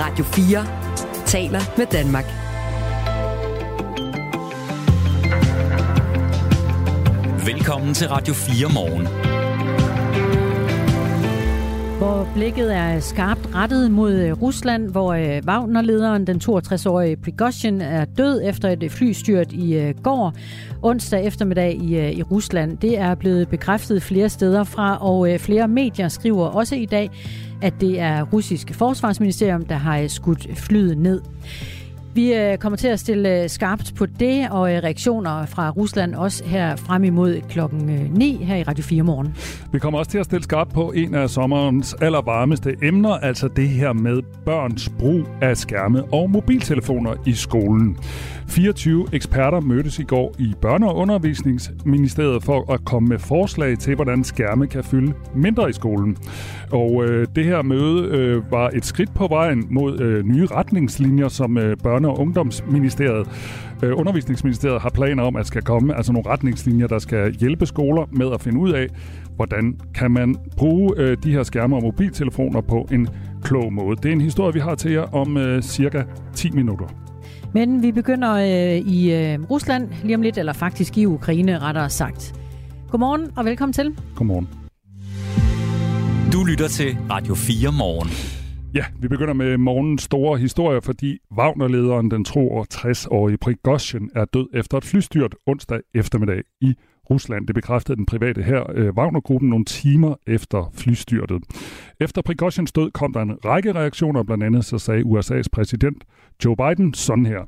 Radio 4 taler med Danmark. Velkommen til Radio 4 morgen. Hvor blikket er skarpt rettet mod øh, Rusland, hvor øh, Wagner-lederen, den 62-årige Prigozhin, er død efter et flystyrt i øh, går onsdag eftermiddag i, i Rusland. Det er blevet bekræftet flere steder fra, og flere medier skriver også i dag, at det er russiske forsvarsministerium, der har skudt flyet ned. Vi øh, kommer til at stille øh, skarpt på det, og øh, reaktioner fra Rusland også her frem imod klokken øh, 9 her i Radio 4 morgen. Vi kommer også til at stille skarpt på en af sommerens allervarmeste emner, altså det her med børns brug af skærme og mobiltelefoner i skolen. 24 eksperter mødtes i går i Børne- og Undervisningsministeriet for at komme med forslag til, hvordan skærme kan fylde mindre i skolen. Og øh, det her møde øh, var et skridt på vejen mod øh, nye retningslinjer, som øh, Børne- og Ungdomsministeriet, øh, Undervisningsministeriet har planer om, at skal komme. Altså nogle retningslinjer, der skal hjælpe skoler med at finde ud af, hvordan kan man bruge øh, de her skærme og mobiltelefoner på en klog måde. Det er en historie, vi har til jer om øh, cirka 10 minutter. Men vi begynder øh, i øh, Rusland lige om lidt, eller faktisk i Ukraine rettere sagt. Godmorgen og velkommen til. Godmorgen. Du lytter til Radio 4 morgen. Ja, vi begynder med morgens store historie, fordi Wagner-lederen, den 62-årige Prigozhin, er død efter et flystyrt onsdag eftermiddag i Rusland. Det bekræftede den private her øh, Wagner-gruppen nogle timer efter flystyrtet. Efter Prigozhins død kom der en række reaktioner, blandt andet så sagde USA's præsident Joe Biden sådan her.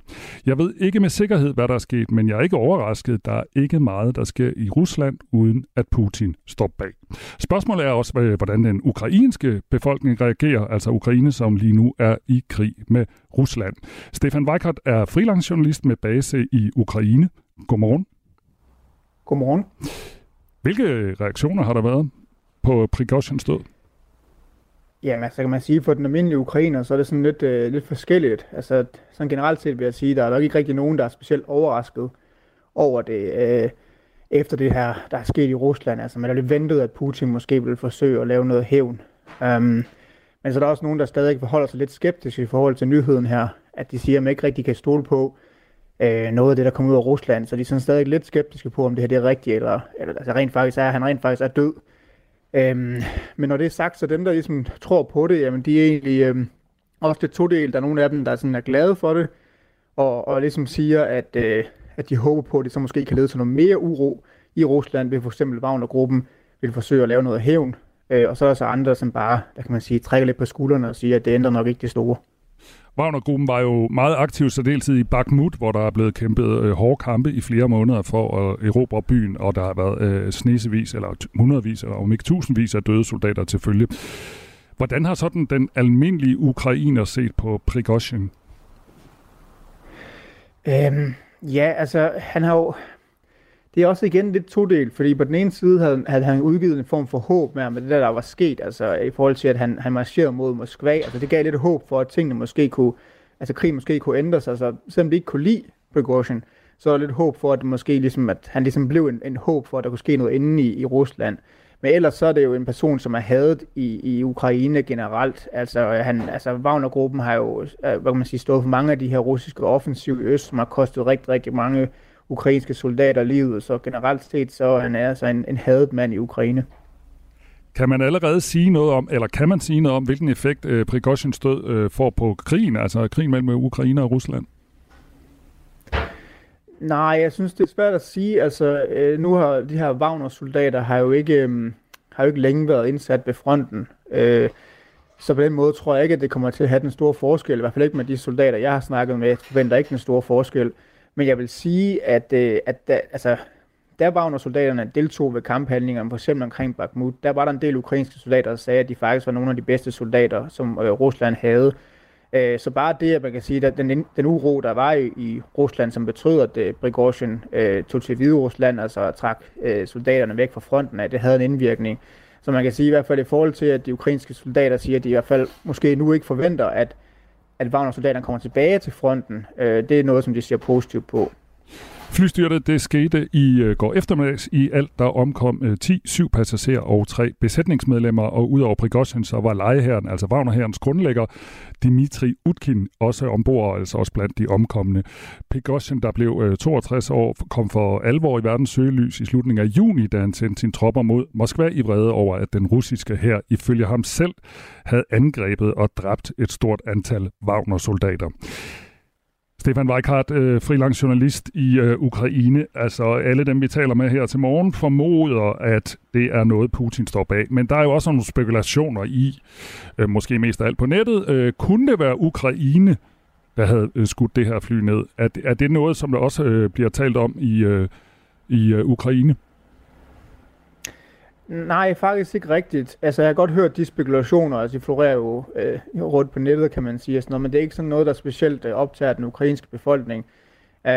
Jeg ved ikke med sikkerhed, hvad der er sket, men jeg er ikke overrasket. Der er ikke meget, der sker i Rusland, uden at Putin står bag. Spørgsmålet er også, øh, hvordan den ukrainske befolkning reagerer, altså Ukraine, som lige nu er i krig med Rusland. Stefan Weikert er freelancejournalist med base i Ukraine. Godmorgen. Godmorgen. Hvilke reaktioner har der været på Prigozhins død? Jamen, altså kan man sige, for den almindelige ukrainer, så er det sådan lidt, øh, lidt forskelligt. Altså, sådan generelt set vil jeg sige, der er nok ikke rigtig nogen, der er specielt overrasket over det, øh, efter det her, der er sket i Rusland. Altså, man er lidt ventet, at Putin måske vil forsøge at lave noget hævn. Um, men så er der også nogen, der stadig forholder sig lidt skeptisk i forhold til nyheden her, at de siger, at man ikke rigtig kan stole på, øh, noget af det, der kom ud af Rusland. Så de er sådan stadig lidt skeptiske på, om det her det er rigtigt, eller, eller altså rent faktisk er, han rent faktisk er død. Øhm, men når det er sagt, så dem, der ligesom tror på det, jamen de er egentlig øhm, også det todel. Der er nogle af dem, der sådan er glade for det, og, og ligesom siger, at, øh, at de håber på, at det så måske kan lede til noget mere uro i Rusland, ved for eksempel Wagner-gruppen vil forsøge at lave noget hævn. Øh, og så er der så andre, som bare, der kan man sige, trækker lidt på skuldrene og siger, at det ændrer nok ikke det store. Wagner-gruppen var jo meget aktiv så deltid i Bakhmut, hvor der er blevet kæmpet øh, hårde kampe i flere måneder for at erobre byen, og der har været øh, snesevis, eller hundredvis, eller om ikke tusindvis af døde soldater til følge. Hvordan har sådan den almindelige ukrainer set på Prigozhin? Øhm, ja, altså, han har jo det er også igen lidt todelt, fordi på den ene side havde, havde han udgivet en form for håb med, med det der, der var sket, altså i forhold til, at han, han marcherede mod Moskva. Altså det gav lidt håb for, at tingene måske kunne, altså krigen måske kunne ændre sig. Altså selvom de ikke kunne lide Prigozhin, så er lidt håb for, at måske ligesom, at han ligesom blev en, en håb for, at der kunne ske noget inde i, i Rusland. Men ellers så er det jo en person, som er hadet i, i Ukraine generelt. Altså, han, altså Wagner-gruppen har jo, øh, hvad kan man sige, stået for mange af de her russiske offensiv i øst, som har kostet rigtig, rigtig mange ukrainske soldater livet, så generelt set så er han altså en, en hadet mand i Ukraine. Kan man allerede sige noget om, eller kan man sige noget om, hvilken effekt øh, Prigozhins død øh, får på krigen, altså krigen mellem Ukraine og Rusland? Nej, jeg synes, det er svært at sige. Altså, øh, nu har de her Wagner-soldater har jo ikke, øh, har jo ikke længe været indsat ved fronten. Øh, så på den måde tror jeg ikke, at det kommer til at have den store forskel. I hvert fald ikke med de soldater, jeg har snakket med. Jeg forventer ikke den store forskel. Men jeg vil sige, at, øh, at da, altså, der var, når soldaterne deltog ved kamphandlingerne, for eksempel omkring Bakhmut, der var der en del ukrainske soldater, der sagde, at de faktisk var nogle af de bedste soldater, som øh, Rusland havde. Øh, så bare det, at man kan sige, at den, den uro, der var i, i Rusland, som betød, at øh, Prigozhin øh, tog til Hvide Rusland, altså trak øh, soldaterne væk fra fronten af, det havde en indvirkning. Så man kan sige i hvert fald i forhold til, at de ukrainske soldater siger, at de i hvert fald måske nu ikke forventer, at at Wagner-soldaterne kommer tilbage til fronten. Øh, det er noget, som de ser positivt på. Flystyrtet det skete i øh, går eftermiddags. I alt der omkom øh, 10, 7 passagerer og 3 besætningsmedlemmer, og udover Prigozhin så var lejeherren, altså Wagnerherrens grundlægger, Dimitri Utkin, også ombord, altså også blandt de omkomne. Prigozhin, der blev øh, 62 år, kom for alvor i verdens søgelys i slutningen af juni, da han sendte sine tropper mod Moskva i vrede over, at den russiske her ifølge ham selv havde angrebet og dræbt et stort antal Wagner-soldater. Stefan Weikart, øh, freelance journalist i øh, Ukraine. Altså alle dem, vi taler med her til morgen, formoder, at det er noget, Putin står bag. Men der er jo også nogle spekulationer i, øh, måske mest af alt på nettet. Øh, kunne det være Ukraine, der havde øh, skudt det her fly ned? Er, er det noget, som der også øh, bliver talt om i, øh, i øh, Ukraine? Nej, faktisk ikke rigtigt. Altså, jeg har godt hørt de spekulationer, altså de florerer jo øh, rundt på nettet, kan man sige, sådan noget, men det er ikke sådan noget, der specielt øh, optager den ukrainske befolkning. Øh,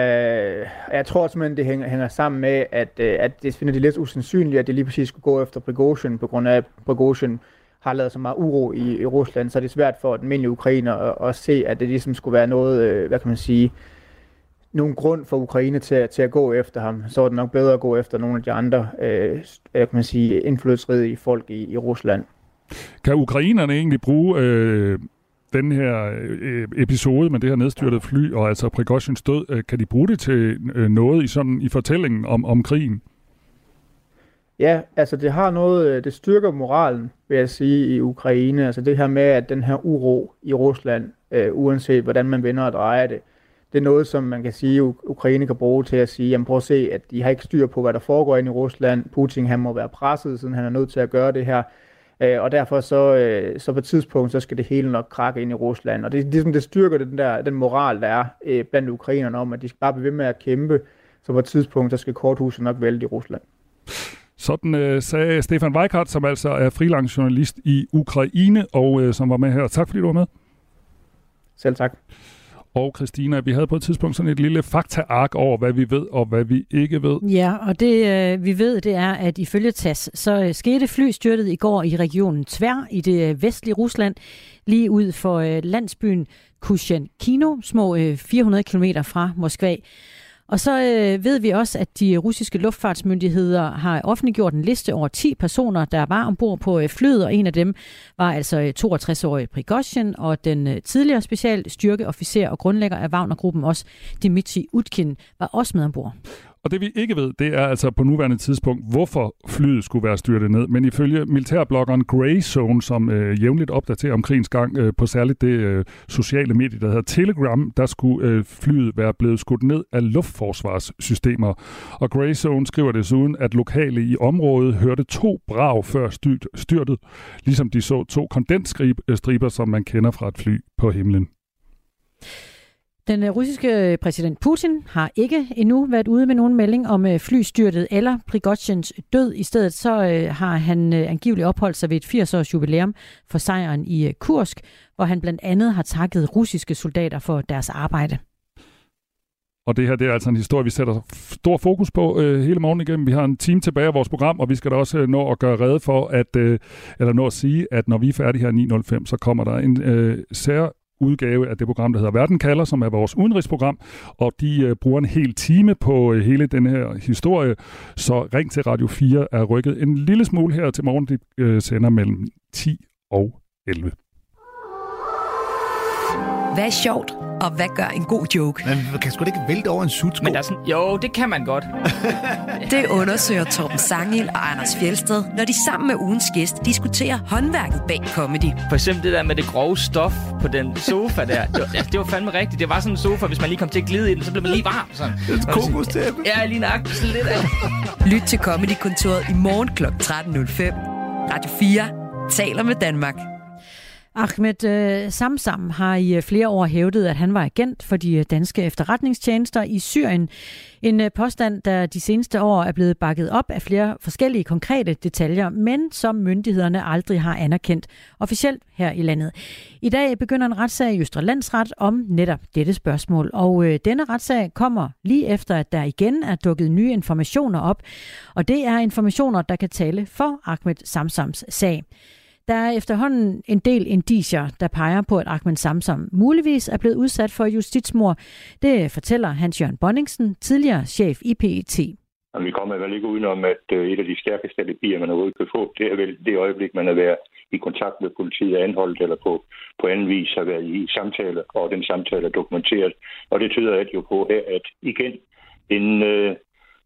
jeg tror simpelthen, det hænger, hænger sammen med, at, øh, at det finder de lidt usandsynligt, at det lige præcis skulle gå efter Prigozhin, på grund af, at Prigozhin har lavet så meget uro i, i Rusland, så er det svært for den almindelige ukrainer at, at se, at det ligesom skulle være noget, øh, hvad kan man sige, nogen grund for Ukraine til, til at gå efter ham, så er det nok bedre at gå efter nogle af de andre øh, kan man sige, indflydelsesrige folk i, i Rusland. Kan ukrainerne egentlig bruge øh, den her øh, episode med det her nedstyrtede fly, og altså Prigozhins død, øh, kan de bruge det til øh, noget i, sådan, i fortællingen om, om krigen? Ja, altså det har noget, øh, det styrker moralen, vil jeg sige, i Ukraine. Altså det her med, at den her uro i Rusland, øh, uanset hvordan man vender og drejer det, det er noget, som man kan sige, at Ukraine kan bruge til at sige, jamen prøv at se, at de har ikke styr på, hvad der foregår inde i Rusland. Putin han må være presset, siden han er nødt til at gøre det her. Øh, og derfor så, øh, så på et tidspunkt, så skal det hele nok krakke ind i Rusland. Og det, det, det styrker den, der, den moral, der er øh, blandt ukrainerne om, at de skal bare blive ved med at kæmpe. Så på et tidspunkt, så skal korthuset nok vælte i Rusland. Sådan øh, sagde Stefan Weikart, som altså er freelance journalist i Ukraine, og øh, som var med her. Tak fordi du var med. Selv tak og Christina. Vi havde på et tidspunkt sådan et lille faktaark over, hvad vi ved og hvad vi ikke ved. Ja, og det øh, vi ved, det er, at ifølge TAS, så øh, skete flystyrtet i går i regionen Tvær i det øh, vestlige Rusland, lige ud for øh, landsbyen Kushankino, små øh, 400 km fra Moskva. Og så øh, ved vi også, at de russiske luftfartsmyndigheder har offentliggjort en liste over 10 personer, der var ombord på øh, flyet, og en af dem var altså øh, 62-årige Prigozhin, og den øh, tidligere specialstyrkeofficer og grundlægger af Wagner-gruppen også, Dimitri Utkin, var også med ombord. Og det vi ikke ved, det er altså på nuværende tidspunkt, hvorfor flyet skulle være styrtet ned. Men ifølge militærbloggeren Grey Zone, som øh, jævnligt opdaterer om krigens gang øh, på særligt det øh, sociale medie, der hedder Telegram, der skulle øh, flyet være blevet skudt ned af luftforsvarssystemer. Og Grey Zone skriver desuden, at lokale i området hørte to brag før styrt, styrtet, ligesom de så to kondensstriber, øh, som man kender fra et fly på himlen. Den øh, russiske øh, præsident Putin har ikke endnu været ude med nogen melding om øh, flystyrtet eller Prigozhins død. I stedet så har han angiveligt opholdt sig ved et 80-års jubilæum for sejren i Kursk, hvor han blandt andet har takket russiske soldater for deres arbejde. Og det her det er altså en historie, vi sætter stor fokus på øh, hele morgen igennem. Vi har en time tilbage af vores program, og vi skal da også nå at gøre redde for, at, øh, eller nå at sige, at når vi er færdige her 9.05, så kommer der en øh, sær udgave af det program, der hedder Verden kalder, som er vores udenrigsprogram, og de øh, bruger en hel time på øh, hele den her historie. Så ring til Radio 4 er rykket en lille smule her til morgen. De øh, sender mellem 10 og 11. Hvad er sjovt, og hvad gør en god joke? Man kan sgu da ikke vælte over en sutsko. Men der er sådan, jo, det kan man godt. det undersøger Torben Sangil og Anders Fjelsted, når de sammen med ugens gæst diskuterer håndværket bag comedy. For eksempel det der med det grove stof på den sofa der. Det var, ja, det var fandme rigtigt. Det var sådan en sofa, hvis man lige kom til at glide i den, så blev man lige varm. Sådan. Et kokostæppe. Ja, lige nok. Sådan lidt af. Lyt til Comedy-kontoret i morgen kl. 13.05. Radio 4 taler med Danmark. Ahmed øh, Samsam har i øh, flere år hævdet, at han var agent for de øh, danske efterretningstjenester i Syrien. En øh, påstand, der de seneste år er blevet bakket op af flere forskellige konkrete detaljer, men som myndighederne aldrig har anerkendt officielt her i landet. I dag begynder en retssag i Østre Landsret om netop dette spørgsmål, og øh, denne retssag kommer lige efter, at der igen er dukket nye informationer op, og det er informationer, der kan tale for Ahmed Samsams sag. Der er efterhånden en del indicier, der peger på, at Ahmed Samsom muligvis er blevet udsat for justitsmord. Det fortæller Hans-Jørgen Bonningsen, tidligere chef i PET. Og vi kommer vel ikke udenom, at øh, et af de stærkeste alibier, man overhovedet kan få, det er vel det øjeblik, man er været i kontakt med politiet anholdt eller på, på anden vis har været i samtale, og den samtale er dokumenteret. Og det tyder alt jo på her, at igen en, øh,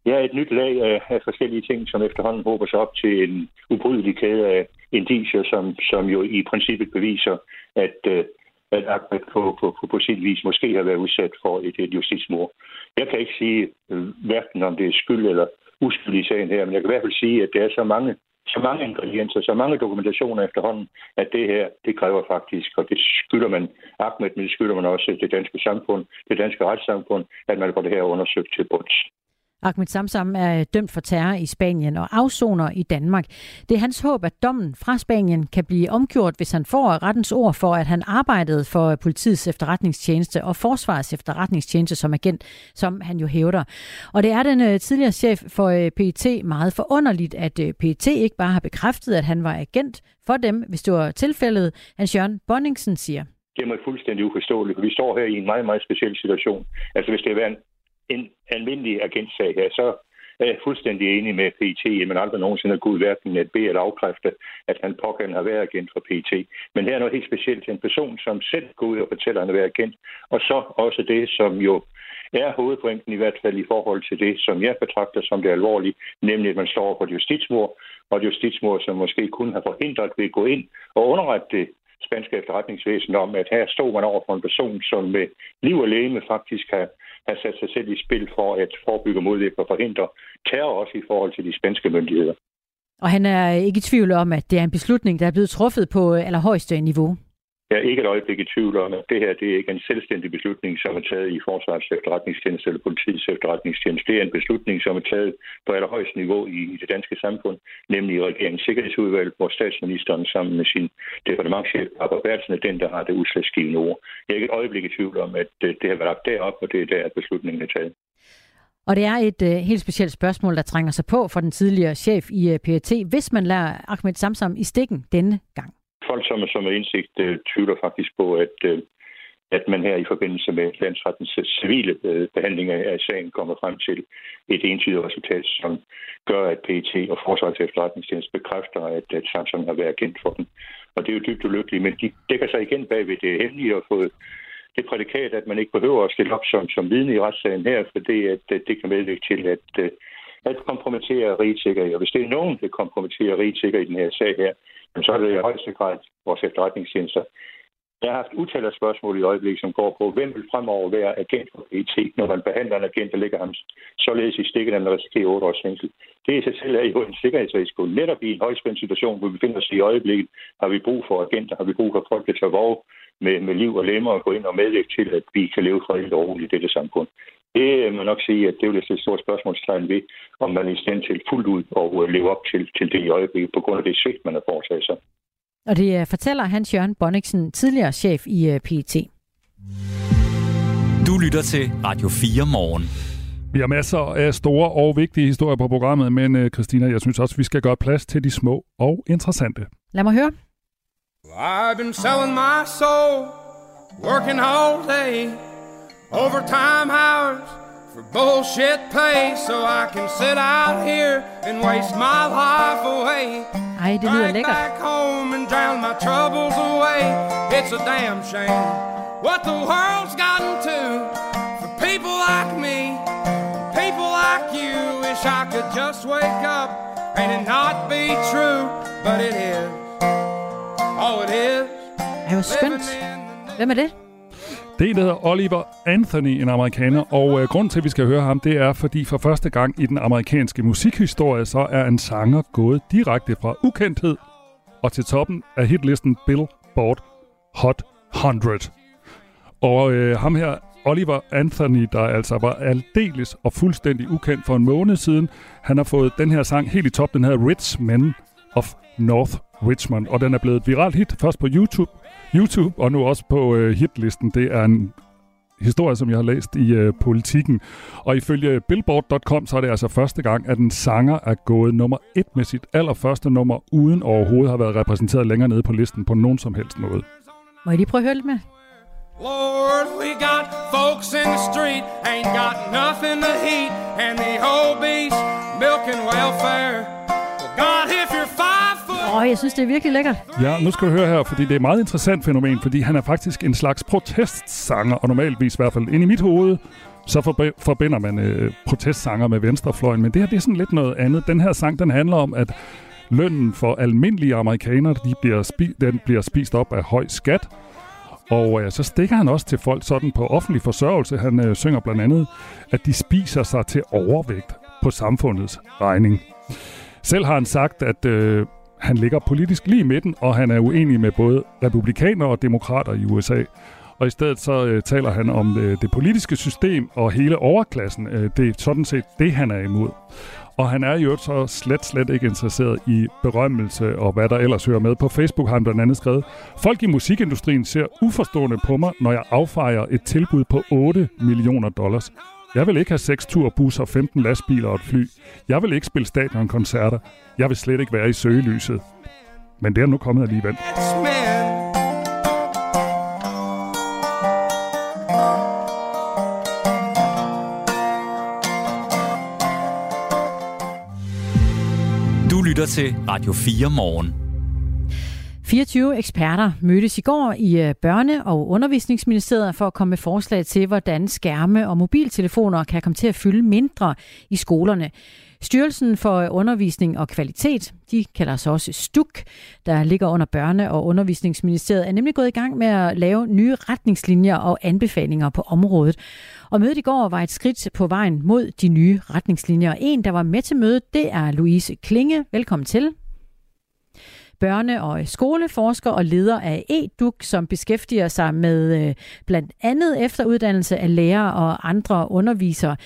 ja, et nyt lag af, af forskellige ting, som efterhånden håber sig op til en ubrydelig kæde af indiger, som, som jo i princippet beviser, at, øh, at Ahmed på, på, på, på sin vis måske har været udsat for et, et justitsmord. Jeg kan ikke sige øh, hverken om det er skyld eller uskyld i sagen her, men jeg kan i hvert fald sige, at der er så mange så mange ingredienser, så mange dokumentationer efterhånden, at det her, det kræver faktisk, og det skylder man Ahmed, men det skylder man også det danske samfund, det danske retssamfund, at man får det her undersøgt til bunds. Ahmed Samsam er øh, dømt for terror i Spanien og afsoner i Danmark. Det er hans håb, at dommen fra Spanien kan blive omgjort, hvis han får rettens ord for, at han arbejdede for øh, politiets efterretningstjeneste og forsvarets efterretningstjeneste som agent, som han jo hævder. Og det er den øh, tidligere chef for PET meget forunderligt, at PET ikke bare har bekræftet, at han var agent for dem, hvis det var tilfældet, Hans Jørgen Bonningsen siger. Det er mig fuldstændig uforståeligt, for vi står her i en meget, meget speciel situation. Altså hvis det er en en almindelig agentsag her, så er jeg fuldstændig enig med PET, men aldrig nogensinde har Gud hverken at bede eller afkræfte, at han pågældende har været agent for PET. Men her er noget helt specielt. En person, som selv går ud og fortæller, at han har været agent. Og så også det, som jo er hovedpointen i hvert fald i forhold til det, som jeg betragter som det alvorlige, nemlig at man står på et justitsmord, og et justitsmord, som måske kun har forhindret ved at gå ind og underrette det spanske efterretningsvæsen om, at her stod man over for en person, som med liv og læge faktisk har have sat sig selv i spil for at forebygge, modvirke og forhindre terror også i forhold til de spanske myndigheder. Og han er ikke i tvivl om, at det er en beslutning, der er blevet truffet på øh, allerhøjeste niveau. Jeg er ikke et øjeblik i tvivl om, at det her det er ikke en selvstændig beslutning, som er taget i Forsvarets efterretningstjeneste eller politiets efterretningstjeneste. Det er en beslutning, som er taget på allerhøjeste niveau i, i det danske samfund, nemlig i regeringens sikkerhedsudvalg, hvor statsministeren sammen med sin departementchef, Barbara Bertelsen, er den, der har det udslagsgivende ord. Jeg er ikke et øjeblik i tvivl om, at øh, det, har været lagt derop, og det er der, beslutningen er taget. Og det er et øh, helt specielt spørgsmål, der trænger sig på for den tidligere chef i øh, PET, hvis man lader Ahmed Samsam i stikken denne gang folk, som, som er indsigt, øh, tvivler faktisk på, at, øh, at man her i forbindelse med landsrettens civile øh, behandling af sagen kommer frem til et entydigt resultat, som gør, at PET og Forsvarets efterretningstjeneste bekræfter, at, at Samsung har været kendt for den. Og det er jo dybt ulykkeligt, men de dækker sig igen bag ved det hemmelige og fået det prædikat, at man ikke behøver at stille op som, som vidne i retssagen her, for det, at, øh, det kan medvirke til at, øh, at kompromittere rigsikkerhed. Og hvis det er nogen, der kompromitterer rigsikkerhed i den her sag her, så er det i højeste grad vores efterretningstjenester. Jeg har haft utal af spørgsmål i øjeblikket, som går på, hvem vil fremover være agent for PET, når man behandler en agent, der ligger ham således i stikket, at man risikerer 8 års fængsel. Det i sig selv er jo en sikkerhedsrisiko. Netop i en højspændt situation, hvor vi befinder os i øjeblikket, har vi brug for agenter, har vi brug for folk, der tager vore med, med liv og lemmer og gå ind og medvirke til, at vi kan leve fredeligt og roligt i dette samfund. Det må nok sige, at det er jo et stort spørgsmålstegn ved, om man er i stand til fuldt ud og leve op til, til det i øjeblikket, på grund af det svigt, man har foretaget sig. Og det øh, fortæller Hans Jørgen Bonniksen, tidligere chef i øh, PET. Du lytter til Radio 4 morgen. Vi har masser af store og vigtige historier på programmet, men øh, Christina, jeg synes også, vi skal gøre plads til de små og interessante. Lad mig høre. I've been selling my soul, working all day, overtime hours for bullshit pay, so I can sit out here and waste my life away. Ej, det lyder lækkert. back home and drown my troubles away. It's a damn shame what the world's gotten to for people like me, people like you. Wish I could just wake up and it not be true, but it is. Oh, it is. Er jo skønt. Hvem er det? Det hedder Oliver Anthony, en amerikaner, og øh, grund til, at vi skal høre ham, det er, fordi for første gang i den amerikanske musikhistorie, så er en sanger gået direkte fra ukendthed og til toppen af hitlisten Billboard Hot 100. Og øh, ham her, Oliver Anthony, der altså var aldeles og fuldstændig ukendt for en måned siden, han har fået den her sang helt i top, den hedder Rich Men of North Richmond, og den er blevet et viralt hit, først på YouTube, YouTube og nu også på øh, hitlisten. Det er en historie, som jeg har læst i øh, politikken. Og ifølge Billboard.com, så er det altså første gang, at en sanger er gået nummer et med sit allerførste nummer, uden overhovedet har været repræsenteret længere nede på listen på nogen som helst måde. Må jeg lige prøve at høre lidt med? Lord, we got folks in the street, ain't got nothing to eat, and the whole beast milking welfare. Well, God, if Åh, oh. Åh, jeg synes, det er virkelig lækkert. Ja, nu skal du høre her, fordi det er et meget interessant fænomen, fordi han er faktisk en slags protestsanger, og normalvis i hvert fald ind i mit hoved, så forbinder man øh, protestsanger med venstrefløjen, men det her det er sådan lidt noget andet. Den her sang, den handler om, at lønnen for almindelige amerikanere, de bliver spi- den bliver spist op af høj skat, og øh, så stikker han også til folk sådan på offentlig forsørgelse. Han øh, synger blandt andet, at de spiser sig til overvægt på samfundets regning. Selv har han sagt, at øh, han ligger politisk lige i midten, og han er uenig med både republikanere og demokrater i USA. Og i stedet så øh, taler han om øh, det politiske system og hele overklassen. Øh, det er sådan set det, han er imod. Og han er jo så slet, slet ikke interesseret i berømmelse og hvad der ellers hører med. På Facebook har han blandt andet skrevet, Folk i musikindustrien ser uforstående på mig, når jeg affejer et tilbud på 8 millioner dollars. Jeg vil ikke have seks turbusser, 15 lastbiler og et fly. Jeg vil ikke spille stadionkoncerter. Jeg vil slet ikke være i søgelyset. Men det er nu kommet alligevel. Du lytter til Radio 4 morgen. 24 eksperter mødtes i går i øh, Børne- og Undervisningsministeriet for at komme med forslag til, hvordan skærme og mobiltelefoner kan komme til at fylde mindre i skolerne. Styrelsen for Undervisning og Kvalitet, de kalder sig også STUK, der ligger under Børne- og Undervisningsministeriet, er nemlig gået i gang med at lave nye retningslinjer og anbefalinger på området. Og mødet i går var et skridt på vejen mod de nye retningslinjer. En, der var med til mødet, det er Louise Klinge. Velkommen til børne- og skoleforsker og leder af EDUK, som beskæftiger sig med øh, blandt andet efteruddannelse af lærere og andre undervisere.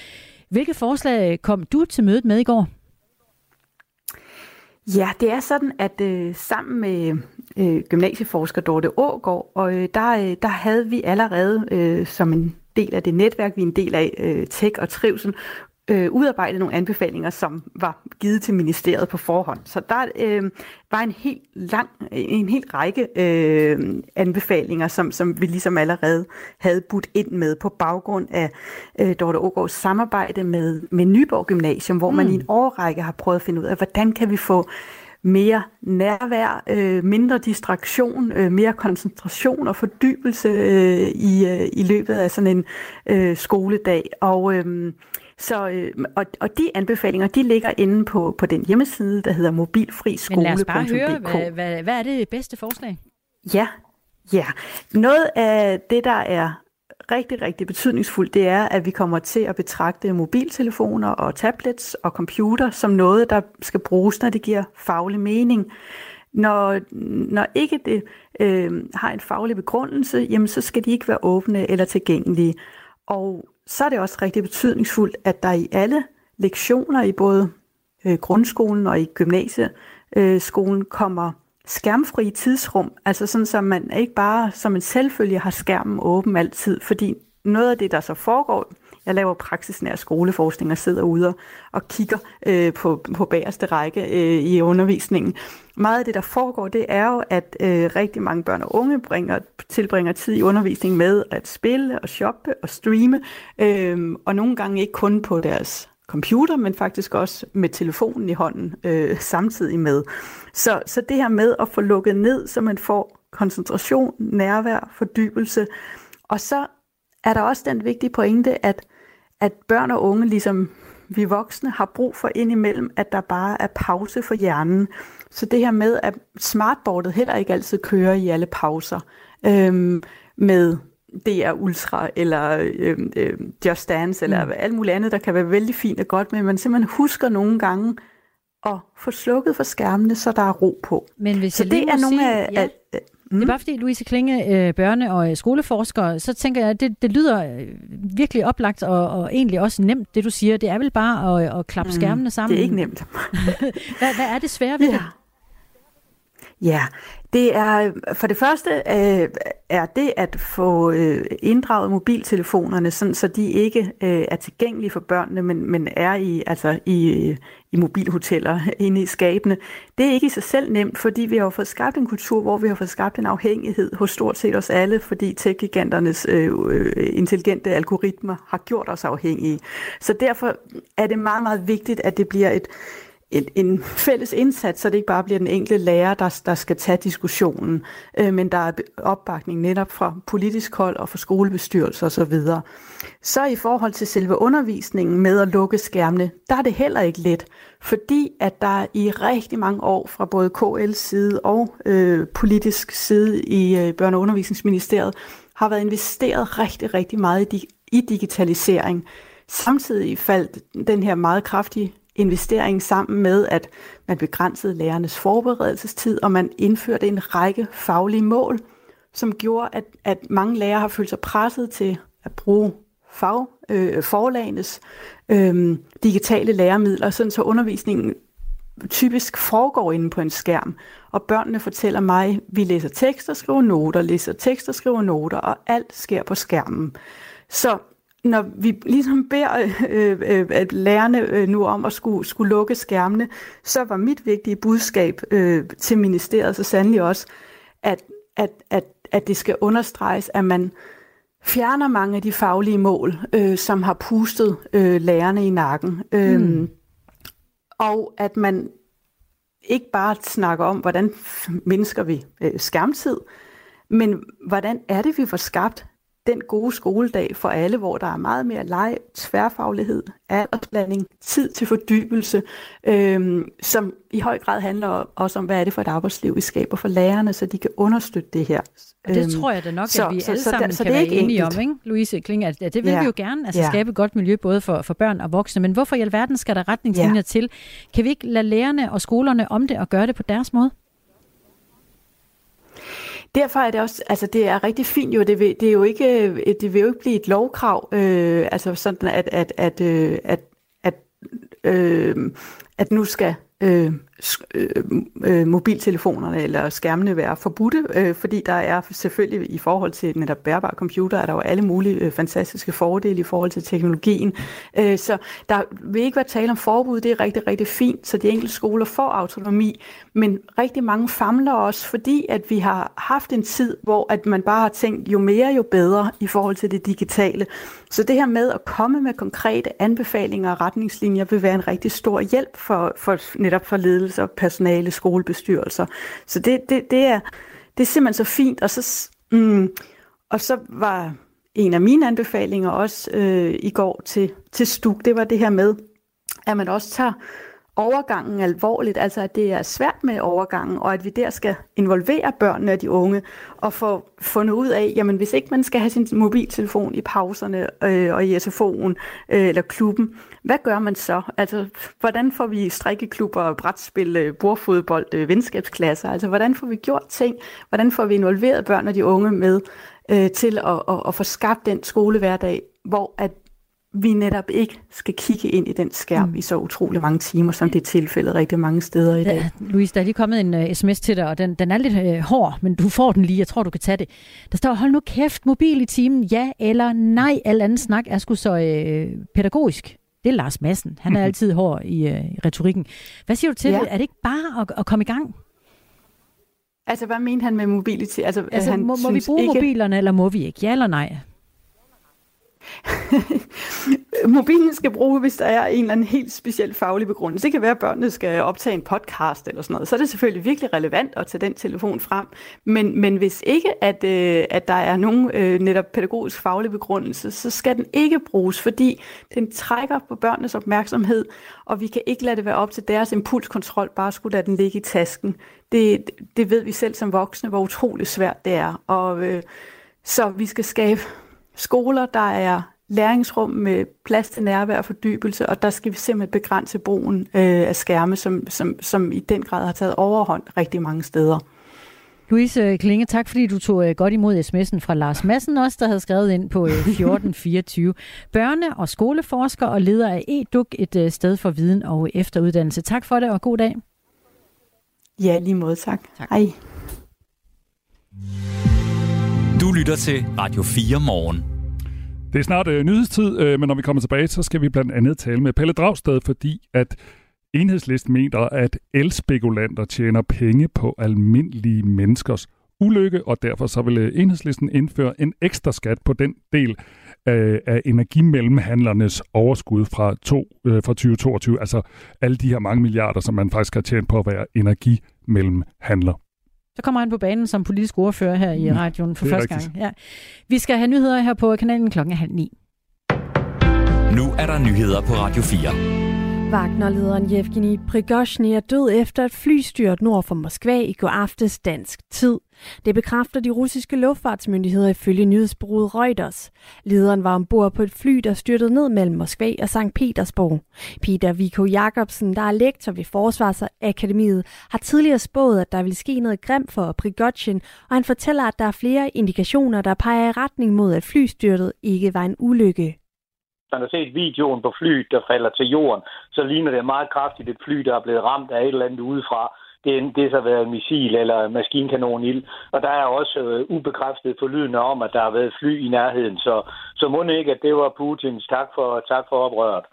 Hvilke forslag øh, kom du til mødet med i går? Ja, det er sådan, at øh, sammen med øh, gymnasieforsker Dorte Ågaard, og øh, der, øh, der havde vi allerede øh, som en del af det netværk, vi er en del af, øh, Tech og Trivsel, øh, udarbejdet nogle anbefalinger, som var givet til ministeriet på forhånd. Så der øh, var en helt lang, en helt række øh, anbefalinger, som, som vi ligesom allerede havde budt ind med på baggrund af øh, Dorte Ågaards samarbejde med, med Nyborg Gymnasium, hvor mm. man i en årrække har prøvet at finde ud af, hvordan kan vi få mere nærvær, øh, mindre distraktion, øh, mere koncentration og fordybelse øh, i, øh, i løbet af sådan en øh, skoledag. Og øh, så, øh, og, og de anbefalinger, de ligger inde på, på den hjemmeside, der hedder mobilfriskole.dk. Men lad os bare høre, hvad, hvad, hvad er det bedste forslag? Ja, ja. Noget af det, der er rigtig, rigtig betydningsfuldt, det er, at vi kommer til at betragte mobiltelefoner og tablets og computer som noget, der skal bruges, når det giver faglig mening. Når, når ikke det øh, har en faglig begrundelse, jamen så skal de ikke være åbne eller tilgængelige. Og så er det også rigtig betydningsfuldt, at der i alle lektioner i både øh, grundskolen og i gymnasieskolen kommer skærmfri tidsrum, altså sådan, så man ikke bare som en selvfølge har skærmen åben altid, fordi noget af det, der så foregår, jeg laver praksisnær skoleforskning og sidder ude og kigger øh, på, på bagerste række øh, i undervisningen. Meget af det, der foregår, det er jo, at øh, rigtig mange børn og unge bringer, tilbringer tid i undervisning med at spille og shoppe og streame, øh, og nogle gange ikke kun på deres computer, men faktisk også med telefonen i hånden øh, samtidig med. Så, så det her med at få lukket ned, så man får koncentration, nærvær, fordybelse, og så er der også den vigtige pointe, at, at børn og unge, ligesom vi voksne, har brug for indimellem, at der bare er pause for hjernen. Så det her med, at smartboardet heller ikke altid kører i alle pauser, øhm, med DR Ultra, eller øhm, øhm, Just Dance, eller mm. alt muligt andet, der kan være vældig fint og godt, men man simpelthen husker nogle gange at få slukket for skærmene, så der er ro på. Men hvis så det er nogle sige, af, ja. af Mm. Det er bare fordi, Louise Klinge, øh, børne- og skoleforsker, så tænker jeg, at det, det lyder øh, virkelig oplagt og, og egentlig også nemt, det du siger. Det er vel bare at, at klappe mm. skærmene sammen. Det er ikke nemt. hvad, hvad er det svære ved ja. det? Ja, det er for det første øh, er det at få øh, inddraget mobiltelefonerne, sådan, så de ikke øh, er tilgængelige for børnene, men, men er i, altså i, i mobilhoteller inde i skabene. Det er ikke i sig selv nemt, fordi vi har fået skabt en kultur, hvor vi har fået skabt en afhængighed hos stort set os alle, fordi tech-giganternes øh, øh intelligente algoritmer har gjort os afhængige. Så derfor er det meget, meget vigtigt, at det bliver et, en, en fælles indsats, så det ikke bare bliver den enkelte lærer, der, der skal tage diskussionen, øh, men der er opbakning netop fra politisk hold og fra skolebestyrelser osv. Så, så i forhold til selve undervisningen med at lukke skærmene, der er det heller ikke let, fordi at der i rigtig mange år fra både KL's side og øh, politisk side i øh, Børne- og Undervisningsministeriet har været investeret rigtig, rigtig meget i, i digitalisering. Samtidig faldt den her meget kraftige investering sammen med, at man begrænsede lærernes forberedelsestid, og man indførte en række faglige mål, som gjorde, at, at mange lærere har følt sig presset til at bruge fag, øh, forlagenes øh, digitale læremidler, sådan så undervisningen typisk foregår inde på en skærm. Og børnene fortæller mig, vi læser tekster, skriver noter, læser tekster, skriver noter, og alt sker på skærmen. Så når vi ligesom beder øh, øh, at lærerne øh, nu om at skulle, skulle lukke skærmene, så var mit vigtige budskab øh, til ministeriet så sandelig også, at, at, at, at det skal understreges, at man fjerner mange af de faglige mål, øh, som har pustet øh, lærerne i nakken. Øh, mm. Og at man ikke bare snakker om, hvordan mindsker vi øh, skærmtid, men hvordan er det, vi får skabt den gode skoledag for alle, hvor der er meget mere leg, tværfaglighed, aldersblanding, tid til fordybelse, øhm, som i høj grad handler også om, hvad er det for et arbejdsliv, vi skaber for lærerne, så de kan understøtte det her. Og det øhm, tror jeg da nok, så, at vi så, alle sammen så, så, kan være enige om, ikke? Louise Kling, at det vil ja. vi jo gerne, altså ja. skabe et godt miljø både for, for børn og voksne, men hvorfor i alverden skal der retningslinjer ja. til? Kan vi ikke lade lærerne og skolerne om det og gøre det på deres måde? Derfor er det også, altså det er rigtig fint jo, det vil, det er jo ikke, øh, det vil jo ikke blive et lovkrav, øh, altså sådan at, at, at, øh, at, at, øh, at nu skal øh, Øh, øh, mobiltelefonerne eller skærmene være forbudte, øh, fordi der er selvfølgelig i forhold til netop bærbare computer, er der jo alle mulige øh, fantastiske fordele i forhold til teknologien. Øh, så der vil ikke være tale om forbud, det er rigtig, rigtig fint, så de enkelte skoler får autonomi, men rigtig mange famler også, fordi at vi har haft en tid, hvor at man bare har tænkt, jo mere, jo bedre i forhold til det digitale. Så det her med at komme med konkrete anbefalinger og retningslinjer vil være en rigtig stor hjælp for, for netop for ledelser, personale, skolebestyrelser. Så det, det, det, er, det er simpelthen så fint. Og så, mm, og så var en af mine anbefalinger også øh, i går til, til STUK, det var det her med, at man også tager overgangen alvorligt, altså at det er svært med overgangen, og at vi der skal involvere børnene og de unge, og få fundet ud af, jamen hvis ikke man skal have sin mobiltelefon i pauserne øh, og i SFO'en øh, eller klubben, hvad gør man så? Altså, hvordan får vi strikkeklubber, brætspil, øh, bordfodbold, øh, venskabsklasser? Altså, hvordan får vi gjort ting? Hvordan får vi involveret børn og de unge med øh, til at, at, at få skabt den skolehverdag, hvor at vi netop ikke skal kigge ind i den skærm mm. i så utrolig mange timer, som det er tilfældet rigtig mange steder i dag. Ja, Louise, der er lige kommet en uh, sms til dig, og den, den er lidt uh, hård, men du får den lige. Jeg tror, du kan tage det. Der står, hold nu kæft, mobil i timen, ja eller nej. Al anden snak er sgu så uh, pædagogisk. Det er Lars Madsen. Han er altid hård i, uh, retorikken. Hvad siger du til ja. det? Er det ikke bare at, at komme i gang? Altså, hvad mener han med mobilitet? Altså, altså han må, må vi bruge ikke... mobilerne, eller må vi ikke? Ja eller nej? Mobilen skal bruge, hvis der er en eller anden helt speciel faglig begrundelse. Det kan være, at børnene skal optage en podcast eller sådan noget. Så er det selvfølgelig virkelig relevant at tage den telefon frem. Men, men hvis ikke, at, øh, at der er nogen øh, netop pædagogisk faglig begrundelse, så skal den ikke bruges, fordi den trækker på børnenes opmærksomhed, og vi kan ikke lade det være op til deres impulskontrol, bare skulle lade den ligge i tasken. Det, det ved vi selv som voksne, hvor utroligt svært det er. Og, øh, så vi skal skabe skoler, der er læringsrum med plads til nærvær og fordybelse, og der skal vi simpelthen begrænse brugen øh, af skærme, som, som, som i den grad har taget overhånd rigtig mange steder. Louise Klinge, tak fordi du tog øh, godt imod sms'en fra Lars Madsen også, der havde skrevet ind på 1424. Øh, Børne- og skoleforsker og leder af EDUK, et øh, sted for viden og efteruddannelse. Tak for det, og god dag. Ja, lige måde, tak. tak. Hej. Du lytter til Radio 4 morgen. Det er snart øh, nyhedstid, øh, men når vi kommer tilbage, så skal vi blandt andet tale med Pelle Dragsted, fordi at enhedslisten mener, at elspekulanter tjener penge på almindelige menneskers ulykke, og derfor så vil øh, enhedslisten indføre en ekstra skat på den del af, af energimellemhandlernes overskud fra, to, øh, fra 2022, altså alle de her mange milliarder, som man faktisk har tjent på at være energimellemhandler. Så kommer han på banen som politisk ordfører her i radioen for første rigtigt. gang. Ja. Vi skal have nyheder her på kanalen klokken halv ni. Nu er der nyheder på Radio 4. Wagner-lederen Yevgeni Prigozhin er død efter et flystyrt nord for Moskva i går aftes dansk tid. Det bekræfter de russiske luftfartsmyndigheder ifølge nyhedsbureauet Reuters. Lederen var ombord på et fly, der styrtede ned mellem Moskva og St. Petersborg. Peter Viko Jacobsen, der er lektor ved Forsvarsakademiet, har tidligere spået, at der vil ske noget grimt for Prigozhin, og han fortæller, at der er flere indikationer, der peger i retning mod, at flystyrtet ikke var en ulykke man har set videoen på flyet, der falder til jorden, så ligner det meget kraftigt et fly, der er blevet ramt af et eller andet udefra. Det, er- det har så været missil eller maskinkanonild. Og der er også øh, ubekræftet forlydende om, at der har været fly i nærheden. Så, så må ikke, at det var Putins tak for, tak for oprøret.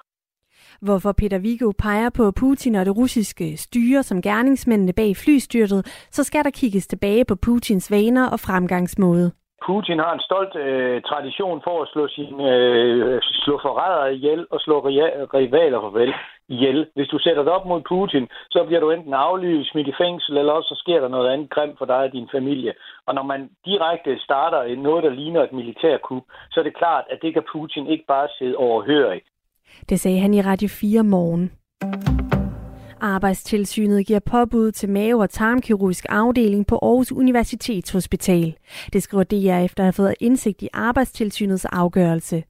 Hvorfor Peter Vigo peger på Putin og det russiske styre som gerningsmændene bag flystyrtet, så skal der kigges tilbage på Putins vaner og fremgangsmåde. Putin har en stolt øh, tradition for at slå sin, øh, slå forrædere ihjel og slå rivaler farvel ihjel. Hvis du sætter dig op mod Putin, så bliver du enten aflyst, smidt i fængsel, eller også så sker der noget andet grimt for dig og din familie. Og når man direkte starter noget, der ligner et militærkup, så er det klart, at det kan Putin ikke bare sidde overhørig. Det sagde han i Radio 4 morgen. Arbejdstilsynet giver påbud til mave- og tarmkirurgisk afdeling på Aarhus Universitetshospital. Det skriver DR efter at have fået indsigt i arbejdstilsynets afgørelse.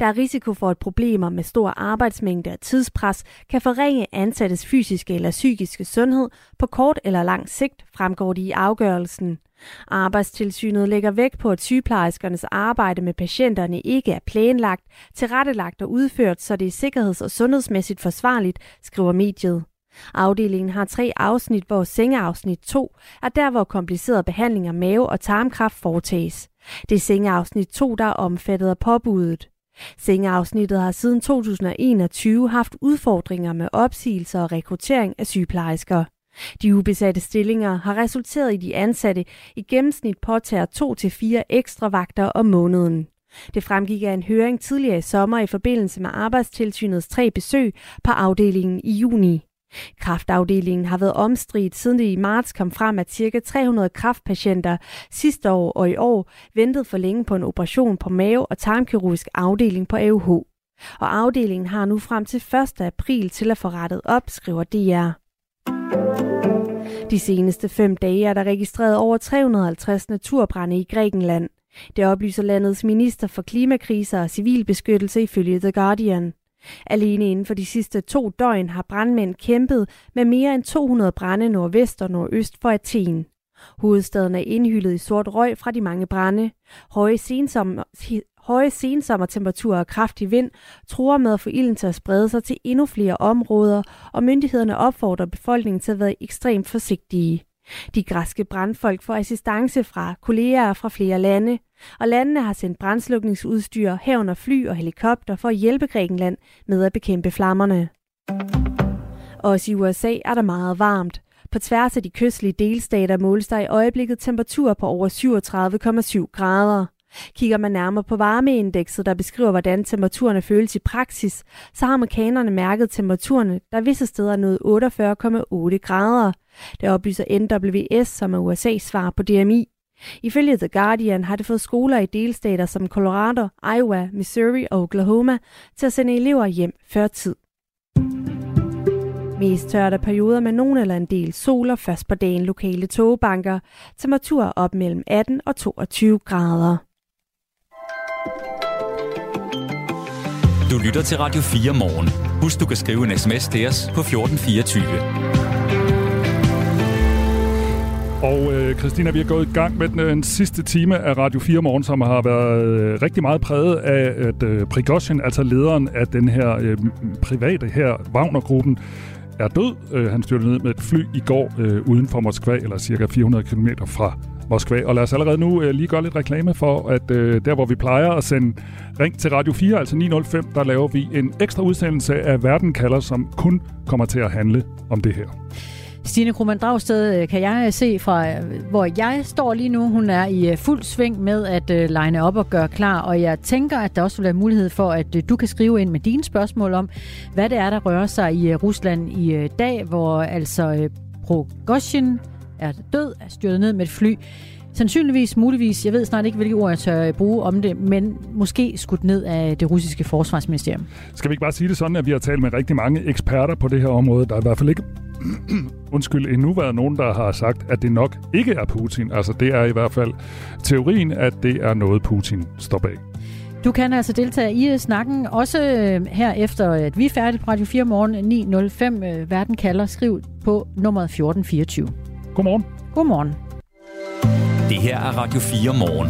Der er risiko for, at problemer med stor arbejdsmængde og tidspres kan forringe ansattes fysiske eller psykiske sundhed på kort eller lang sigt, fremgår det i afgørelsen. Arbejdstilsynet lægger vægt på, at sygeplejerskernes arbejde med patienterne ikke er planlagt, tilrettelagt og udført, så det er sikkerheds- og sundhedsmæssigt forsvarligt, skriver mediet. Afdelingen har tre afsnit, hvor sengeafsnit 2 er der, hvor komplicerede behandlinger af mave- og tarmkræft foretages. Det er sengeafsnit 2, der er omfattet af påbuddet. Sengeafsnittet har siden 2021 haft udfordringer med opsigelser og rekruttering af sygeplejersker. De ubesatte stillinger har resulteret i, de ansatte i gennemsnit påtager to til fire ekstra vagter om måneden. Det fremgik af en høring tidligere i sommer i forbindelse med arbejdstilsynets tre besøg på afdelingen i juni. Kraftafdelingen har været omstridt, siden det i marts kom frem, at ca. 300 kraftpatienter sidste år og i år ventede for længe på en operation på mave- og tarmkirurgisk afdeling på AUH. Og afdelingen har nu frem til 1. april til at få rettet op, skriver DR. De seneste fem dage er der registreret over 350 naturbrænde i Grækenland. Det oplyser landets minister for klimakriser og civilbeskyttelse ifølge The Guardian. Alene inden for de sidste to døgn har brandmænd kæmpet med mere end 200 brænde nordvest og nordøst for Athen. Hovedstaden er indhyllet i sort røg fra de mange brænde. Høje sensommer, høje sensommertemperaturer og kraftig vind truer med at få ilden til at sprede sig til endnu flere områder, og myndighederne opfordrer befolkningen til at være ekstremt forsigtige. De græske brandfolk får assistance fra kolleger fra flere lande, og landene har sendt brandslukningsudstyr, herunder fly og helikopter for at hjælpe Grækenland med at bekæmpe flammerne. Også i USA er der meget varmt. På tværs af de kystlige delstater måles der i øjeblikket temperatur på over 37,7 grader. Kigger man nærmere på varmeindekset, der beskriver, hvordan temperaturerne føles i praksis, så har amerikanerne mærket temperaturerne, der visse steder er nået 48,8 grader. Det oplyser NWS, som er USA's svar på DMI. Ifølge The Guardian har det fået skoler i delstater som Colorado, Iowa, Missouri og Oklahoma til at sende elever hjem før tid. Mest tørt perioder med nogen eller en del sol og først på dagen lokale togebanker. Temperaturer op mellem 18 og 22 grader. Du lytter til Radio 4 morgen. Husk, du kan skrive en sms til os på 1424. Og øh, Christina, vi har gået i gang med den, øh, den sidste time af Radio 4 Morgen, som har været øh, rigtig meget præget af, at øh, Prigozhin, altså lederen af den her øh, private her, Wagner-gruppen, er død. Øh, han styrte ned med et fly i går øh, uden for Moskva, eller cirka 400 km fra Moskva. Og lad os allerede nu øh, lige gøre lidt reklame for, at øh, der hvor vi plejer at sende Ring til Radio 4, altså 905, der laver vi en ekstra udsendelse af Verden kalder, som kun kommer til at handle om det her. Stine Krummernd Dragsted øh, kan jeg øh, se fra, øh, hvor jeg står lige nu. Hun er i fuld sving med at line op og gøre klar, og jeg tænker, at der også vil være mulighed for, at du kan skrive ind med dine spørgsmål om, hvad det er, der rører sig i Rusland i dag, hvor altså Progoshin er død, er styrtet ned med et fly. Sandsynligvis, muligvis, jeg ved snart ikke, hvilke ord jeg tør bruge om det, men måske skudt ned af det russiske forsvarsministerium. Skal vi ikke bare sige det sådan, at vi har talt med rigtig mange eksperter på det her område, der er i hvert fald ikke undskyld, endnu været nogen, der har sagt, at det nok ikke er Putin. Altså det er i hvert fald teorien, at det er noget, Putin står bag. Du kan altså deltage i snakken, også her efter, at vi er færdige på Radio 4 morgen 9.05. Verden kalder. Skriv på nummeret 1424. Godmorgen. Godmorgen. Det her er Radio 4 morgen.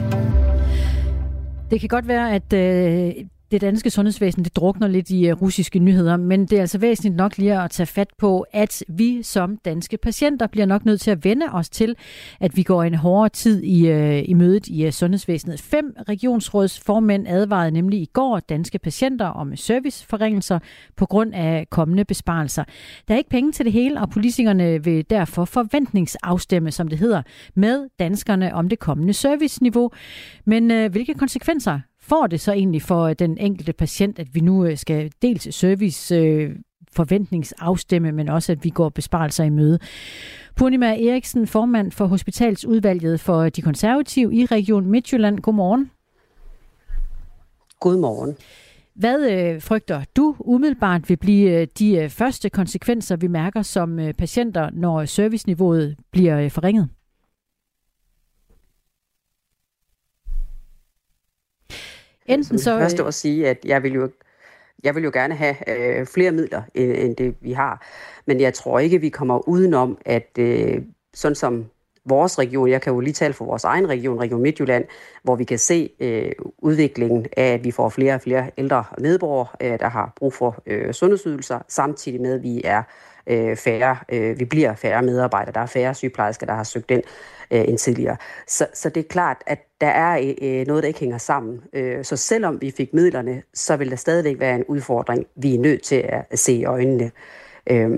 Det kan godt være, at øh, det danske sundhedsvæsen det drukner lidt i øh, russiske nyheder, men det er altså væsentligt nok lige at tage fat på, at vi som danske patienter bliver nok nødt til at vende os til, at vi går en hårdere tid i, øh, i mødet i øh, sundhedsvæsenet. Fem regionsrådsformænd advarede nemlig i går danske patienter om serviceforringelser på grund af kommende besparelser. Der er ikke penge til det hele, og politikerne vil derfor forventningsafstemme, som det hedder, med danskerne om det kommende serviceniveau. Men hvilke konsekvenser får det så egentlig for den enkelte patient, at vi nu øh, skal dels service øh, forventningsafstemme, men også at vi går besparelser i møde. Purnima Eriksen, formand for Hospitalsudvalget for de konservative i Region Midtjylland. Godmorgen. Godmorgen. Hvad øh, frygter du umiddelbart vil blive øh, de øh, første konsekvenser, vi mærker som øh, patienter, når serviceniveauet bliver øh, forringet? Enten så... Først at sige, at jeg vil jo, jeg vil jo gerne have øh, flere midler, end, end det vi har. Men jeg tror ikke, vi kommer udenom, at øh, sådan som vores region, jeg kan jo lige tale for vores egen region, Region Midtjylland, hvor vi kan se øh, udviklingen af, at vi får flere og flere ældre medborgere, øh, der har brug for øh, sundhedsydelser, samtidig med, at vi er øh, færre, øh, vi bliver færre medarbejdere, der er færre sygeplejersker, der har søgt ind øh, end tidligere. Så, så det er klart, at der er øh, øh, noget, der ikke hænger sammen. Øh, så selvom vi fik midlerne, så vil der stadigvæk være en udfordring, vi er nødt til at, se i øjnene. Øh,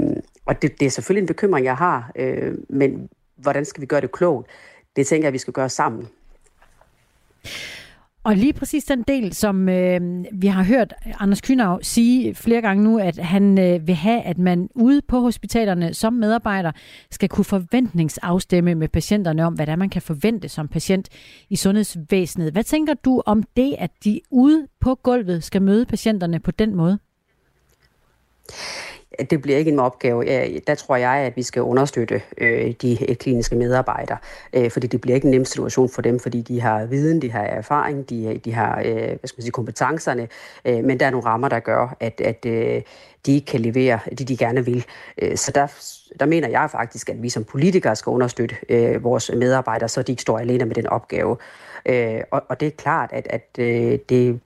og det, det er selvfølgelig en bekymring, jeg har, øh, men hvordan skal vi gøre det klogt? Det tænker jeg, vi skal gøre sammen. Og lige præcis den del, som øh, vi har hørt Anders Kynav sige flere gange nu, at han øh, vil have, at man ude på hospitalerne som medarbejder skal kunne forventningsafstemme med patienterne om, hvad der man kan forvente som patient i sundhedsvæsenet. Hvad tænker du om det, at de ude på gulvet skal møde patienterne på den måde? Det bliver ikke en opgave. Der tror jeg, at vi skal understøtte øh, de øh, kliniske medarbejdere, øh, fordi det bliver ikke en nem situation for dem, fordi de har viden, de har erfaring, de, øh, de har øh, hvad skal man sige, kompetencerne, øh, men der er nogle rammer, der gør, at, at øh, de ikke kan levere det, de gerne vil. Øh, så der, der mener jeg faktisk, at vi som politikere skal understøtte øh, vores medarbejdere, så de ikke står alene med den opgave. Øh, og, og det er klart, at, at øh, det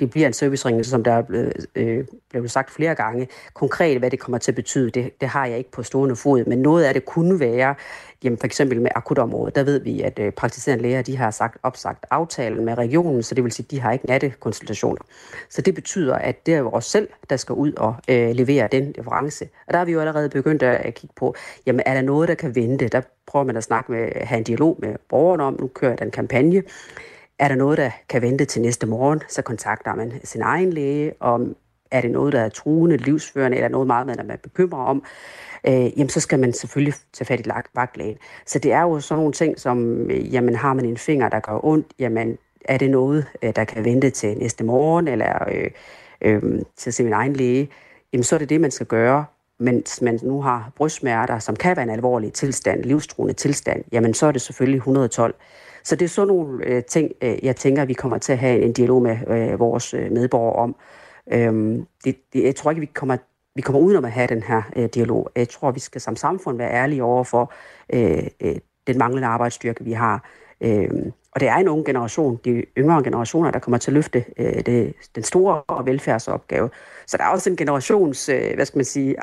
det bliver en servicering, som der er blevet, øh, blevet sagt flere gange. Konkret, hvad det kommer til at betyde, det, det har jeg ikke på stående fod, men noget af det kunne være, jamen for eksempel med akutområdet, der ved vi, at øh, praktiserende læger, de har sagt, opsagt aftalen med regionen, så det vil sige, at de har ikke nattekonsultationer. Så det betyder, at det er os selv, der skal ud og øh, levere den difference. Og der har vi jo allerede begyndt at kigge på, jamen er der noget, der kan vente? Der prøver man at snakke med, have en dialog med borgerne om, nu kører jeg den kampagne, er der noget, der kan vente til næste morgen, så kontakter man sin egen læge, og er det noget, der er truende, livsførende, eller noget meget, man er bekymret om, øh, jamen så skal man selvfølgelig tage fat i vagtlægen. Så det er jo sådan nogle ting, som, øh, jamen har man en finger, der gør ondt, jamen er det noget, øh, der kan vente til næste morgen, eller øh, øh, til sin egen læge, jamen så er det det, man skal gøre. Mens man nu har brystsmerter, som kan være en alvorlig tilstand, livstruende tilstand, jamen så er det selvfølgelig 112. Så det er sådan nogle øh, ting, øh, jeg tænker, vi kommer til at have en dialog med øh, vores øh, medborgere om. Øhm, det, det, jeg tror ikke, vi kommer, vi kommer udenom at have den her øh, dialog. Jeg tror, vi skal som samfund være ærlige over for øh, øh, den manglende arbejdsstyrke, vi har. Øh, Og det er en ung generation, de yngre generationer, der kommer til at løfte øh, det, den store velfærdsopgave. Så der er også en generations, øh, hvad skal man sige,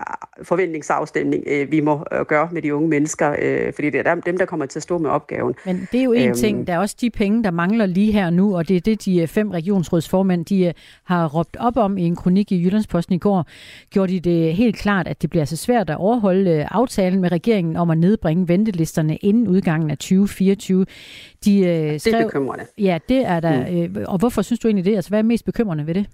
forventningsafstemning, øh, vi må øh, gøre med de unge mennesker, øh, fordi det er dem, der kommer til at stå med opgaven. Men det er jo en øhm, ting, der er også de penge, der mangler lige her nu, og det er det, de øh, fem regionsrådsformænd, de øh, har råbt op om i en kronik i Jyllandsposten i går. Gjorde de det helt klart, at det bliver så svært at overholde øh, aftalen med regeringen om at nedbringe ventelisterne inden udgangen af 2024. De, øh, skrev, det er bekymrende. Ja, det er der. Mm. Øh, og hvorfor synes du egentlig det? Altså, hvad er mest bekymrende ved det?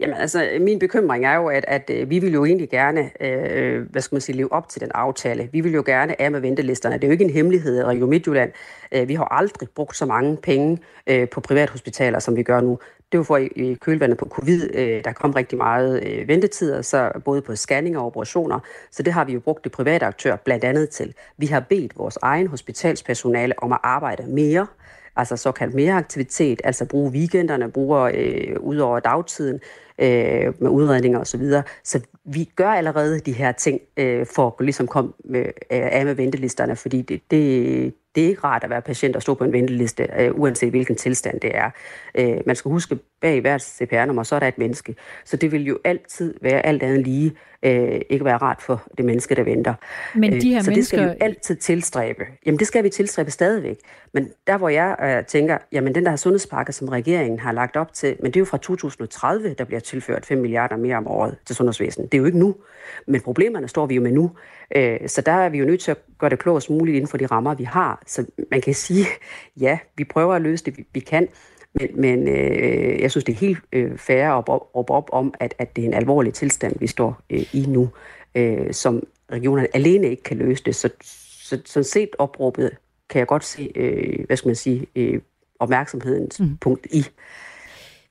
Jamen, altså, min bekymring er jo, at, at øh, vi vil jo egentlig gerne, øh, hvad skal man sige, leve op til den aftale. Vi vil jo gerne af med ventelisterne. Det er jo ikke en hemmelighed, at Region Midtjylland, øh, vi har aldrig brugt så mange penge øh, på privathospitaler, som vi gør nu. Det var for i kølvandet på covid, øh, der kom rigtig meget øh, ventetider, så både på scanninger og operationer. Så det har vi jo brugt de private aktører blandt andet til. Vi har bedt vores egen hospitalspersonale om at arbejde mere, altså såkaldt mere aktivitet, altså bruge weekenderne, bruge øh, ud over dagtiden øh, med udredninger osv. Så, videre. så vi gør allerede de her ting øh, for at ligesom komme med, øh, af med ventelisterne, fordi det, det, det er ikke rart at være patient og stå på en venteliste, øh, uanset hvilken tilstand det er. Øh, man skal huske, bag hvert CPR-nummer, så er der et menneske. Så det vil jo altid være alt andet lige øh, ikke være rart for det menneske, der venter. Men de her så mennesker... det skal vi jo altid tilstræbe. Jamen det skal vi tilstræbe stadigvæk. Men der hvor jeg øh, tænker, jamen den der sundhedspakke, som regeringen har lagt op til, men det er jo fra 2030, der bliver tilført 5 milliarder mere om året til sundhedsvæsenet. Det er jo ikke nu. Men problemerne står vi jo med nu. Øh, så der er vi jo nødt til at gøre det klogest muligt inden for de rammer, vi har. Så man kan sige, ja, vi prøver at løse det, vi kan, men, men øh, jeg synes, det er helt øh, fair at råbe op om, at, at det er en alvorlig tilstand, vi står øh, i nu, øh, som regionerne alene ikke kan løse det. Så, så sådan set opråbet kan jeg godt se, øh, hvad skal man sige, øh, opmærksomhedens mm. punkt i.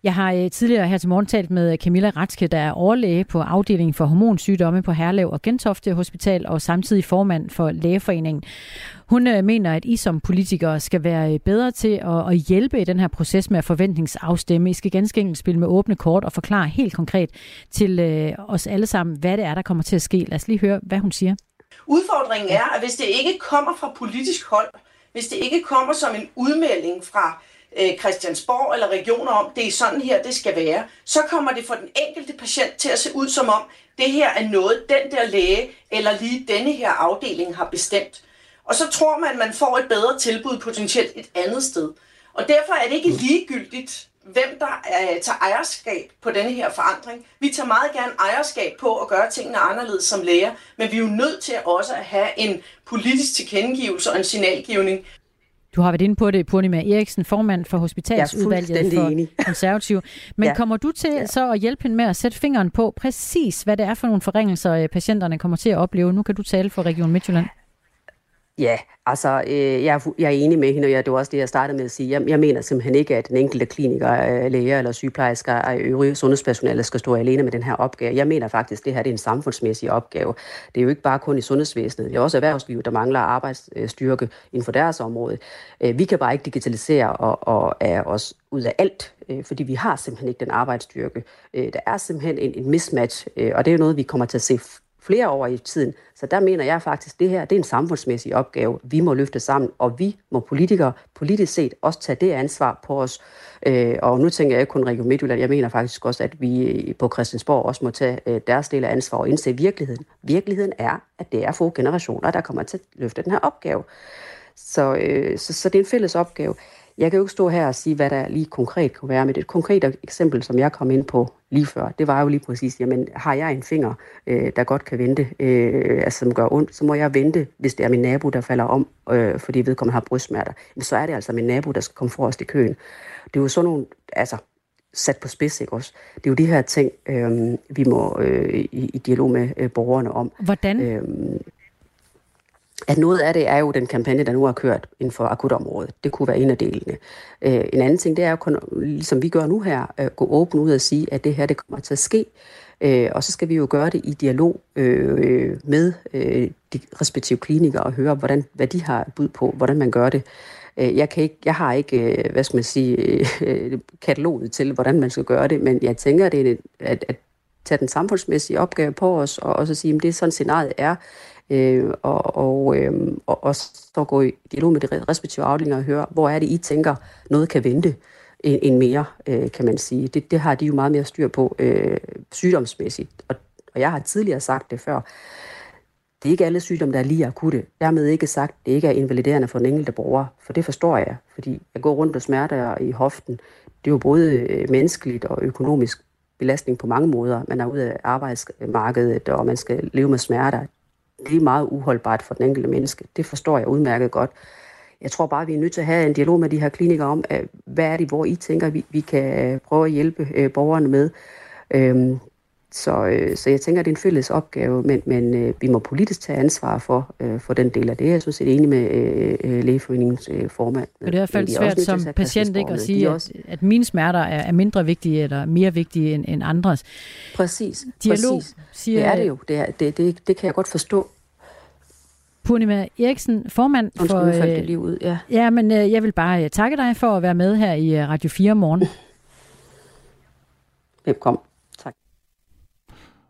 Jeg har øh, tidligere her til morgen talt med øh, Camilla Ratske, der er overlæge på afdelingen for hormonsygdomme på Herlev og Gentofte Hospital, og samtidig formand for Lægeforeningen. Hun øh, mener, at I som politikere skal være bedre til at, hjælpe i den her proces med at forventningsafstemme. I skal ganske enkelt spille med åbne kort og forklare helt konkret til os alle sammen, hvad det er, der kommer til at ske. Lad os lige høre, hvad hun siger. Udfordringen er, at hvis det ikke kommer fra politisk hold, hvis det ikke kommer som en udmelding fra øh, Christiansborg eller regioner om, det er sådan her, det skal være, så kommer det for den enkelte patient til at se ud som om, det her er noget, den der læge eller lige denne her afdeling har bestemt. Og så tror man, at man får et bedre tilbud potentielt et andet sted. Og derfor er det ikke ligegyldigt, hvem der øh, tager ejerskab på denne her forandring. Vi tager meget gerne ejerskab på at gøre tingene anderledes som læger, men vi er jo nødt til også at have en politisk tilkendegivelse og en signalgivning, du har været inde på det, Purnima Eriksen, formand for hospitalsudvalget for enig. konservativ. Men ja. kommer du til ja. så at hjælpe hende med at sætte fingeren på præcis, hvad det er for nogle forringelser, øh, patienterne kommer til at opleve? Nu kan du tale for Region Midtjylland. Ja, altså øh, jeg, er, jeg er enig med hende, og jeg, det var også det, jeg startede med at sige. Jeg, jeg mener simpelthen ikke, at den enkelte kliniker, øh, læger eller sygeplejersker og øvrige sundhedspersonale skal stå alene med den her opgave. Jeg mener faktisk, at det her det er en samfundsmæssig opgave. Det er jo ikke bare kun i sundhedsvæsenet. Det er også erhvervslivet, der mangler arbejdsstyrke inden for deres område. Øh, vi kan bare ikke digitalisere og, og er os ud af alt, øh, fordi vi har simpelthen ikke den arbejdsstyrke. Øh, der er simpelthen en, en mismatch, øh, og det er jo noget, vi kommer til at se flere år i tiden. Så der mener jeg faktisk, at det her det er en samfundsmæssig opgave. Vi må løfte sammen, og vi må politikere politisk set også tage det ansvar på os. Øh, og nu tænker jeg ikke kun Region Midtjylland, jeg mener faktisk også, at vi på Christiansborg også må tage øh, deres del af ansvar og indse virkeligheden. Virkeligheden er, at det er få generationer, der kommer til at løfte den her opgave. Så, øh, så, så det er en fælles opgave. Jeg kan jo ikke stå her og sige, hvad der lige konkret kunne være, men et konkret eksempel, som jeg kom ind på lige før, det var jo lige præcis, jamen har jeg en finger, øh, der godt kan vente, øh, altså som gør ondt, så må jeg vente, hvis det er min nabo, der falder om, øh, fordi vedkommende har brystsmerter. Men så er det altså min nabo, der skal komme forrest i køen. Det er jo sådan nogle, altså sat på spids, ikke også? Det er jo de her ting, øh, vi må øh, i, i dialog med øh, borgerne om. Hvordan? Øh, at noget af det er jo den kampagne, der nu har kørt inden for akutområdet. Det kunne være en af delene. Øh, en anden ting, det er jo, ligesom vi gør nu her, at gå åben ud og sige, at det her, det kommer til at ske. Øh, og så skal vi jo gøre det i dialog øh, med øh, de respektive klinikker og høre, hvordan, hvad de har bud på, hvordan man gør det. Øh, jeg, kan ikke, jeg har ikke, øh, hvad skal man sige, øh, kataloget til, hvordan man skal gøre det, men jeg tænker, det er, at, at tage den samfundsmæssige opgave på os, og også sige, at det er sådan scenariet er, øh, og, og, øh, og også så gå i dialog med de respektive afdelinger og høre, hvor er det, I tænker, noget kan vente end mere, øh, kan man sige. Det, det har de jo meget mere styr på øh, sygdomsmæssigt. Og, og jeg har tidligere sagt det før. Det er ikke alle sygdomme, der er lige akutte. Dermed ikke sagt, at det ikke er invaliderende for den enkelte borger. For det forstår jeg, fordi jeg går rundt med smerter i hoften. Det er jo både øh, menneskeligt og økonomisk belastning på mange måder. Man er ude af arbejdsmarkedet, og man skal leve med smerter. Det er meget uholdbart for den enkelte menneske. Det forstår jeg udmærket godt. Jeg tror bare, vi er nødt til at have en dialog med de her klinikere om, hvad er det, hvor I tænker, vi, vi kan prøve at hjælpe øh, borgerne med. Øhm, så, øh, så jeg tænker, at det er en fælles opgave, men, men øh, vi må politisk tage ansvar for, øh, for den del af det. Jeg synes, jeg er enig med øh, lægeforeningens øh, formand. Og det er i hvert fald svært som patient ikke at sige, også... at, at mine smerter er, er mindre vigtige eller mere vigtige end, end andres. Præcis. Dialog, præcis. Siger, det er det jo. Det, er, det, det, det kan jeg godt forstå. Purnima Eriksen, formand for... Undskyld, øh, lige ud, ja. Ja, men øh, jeg vil bare øh, takke dig for at være med her i øh, Radio 4 morgen. Velkommen.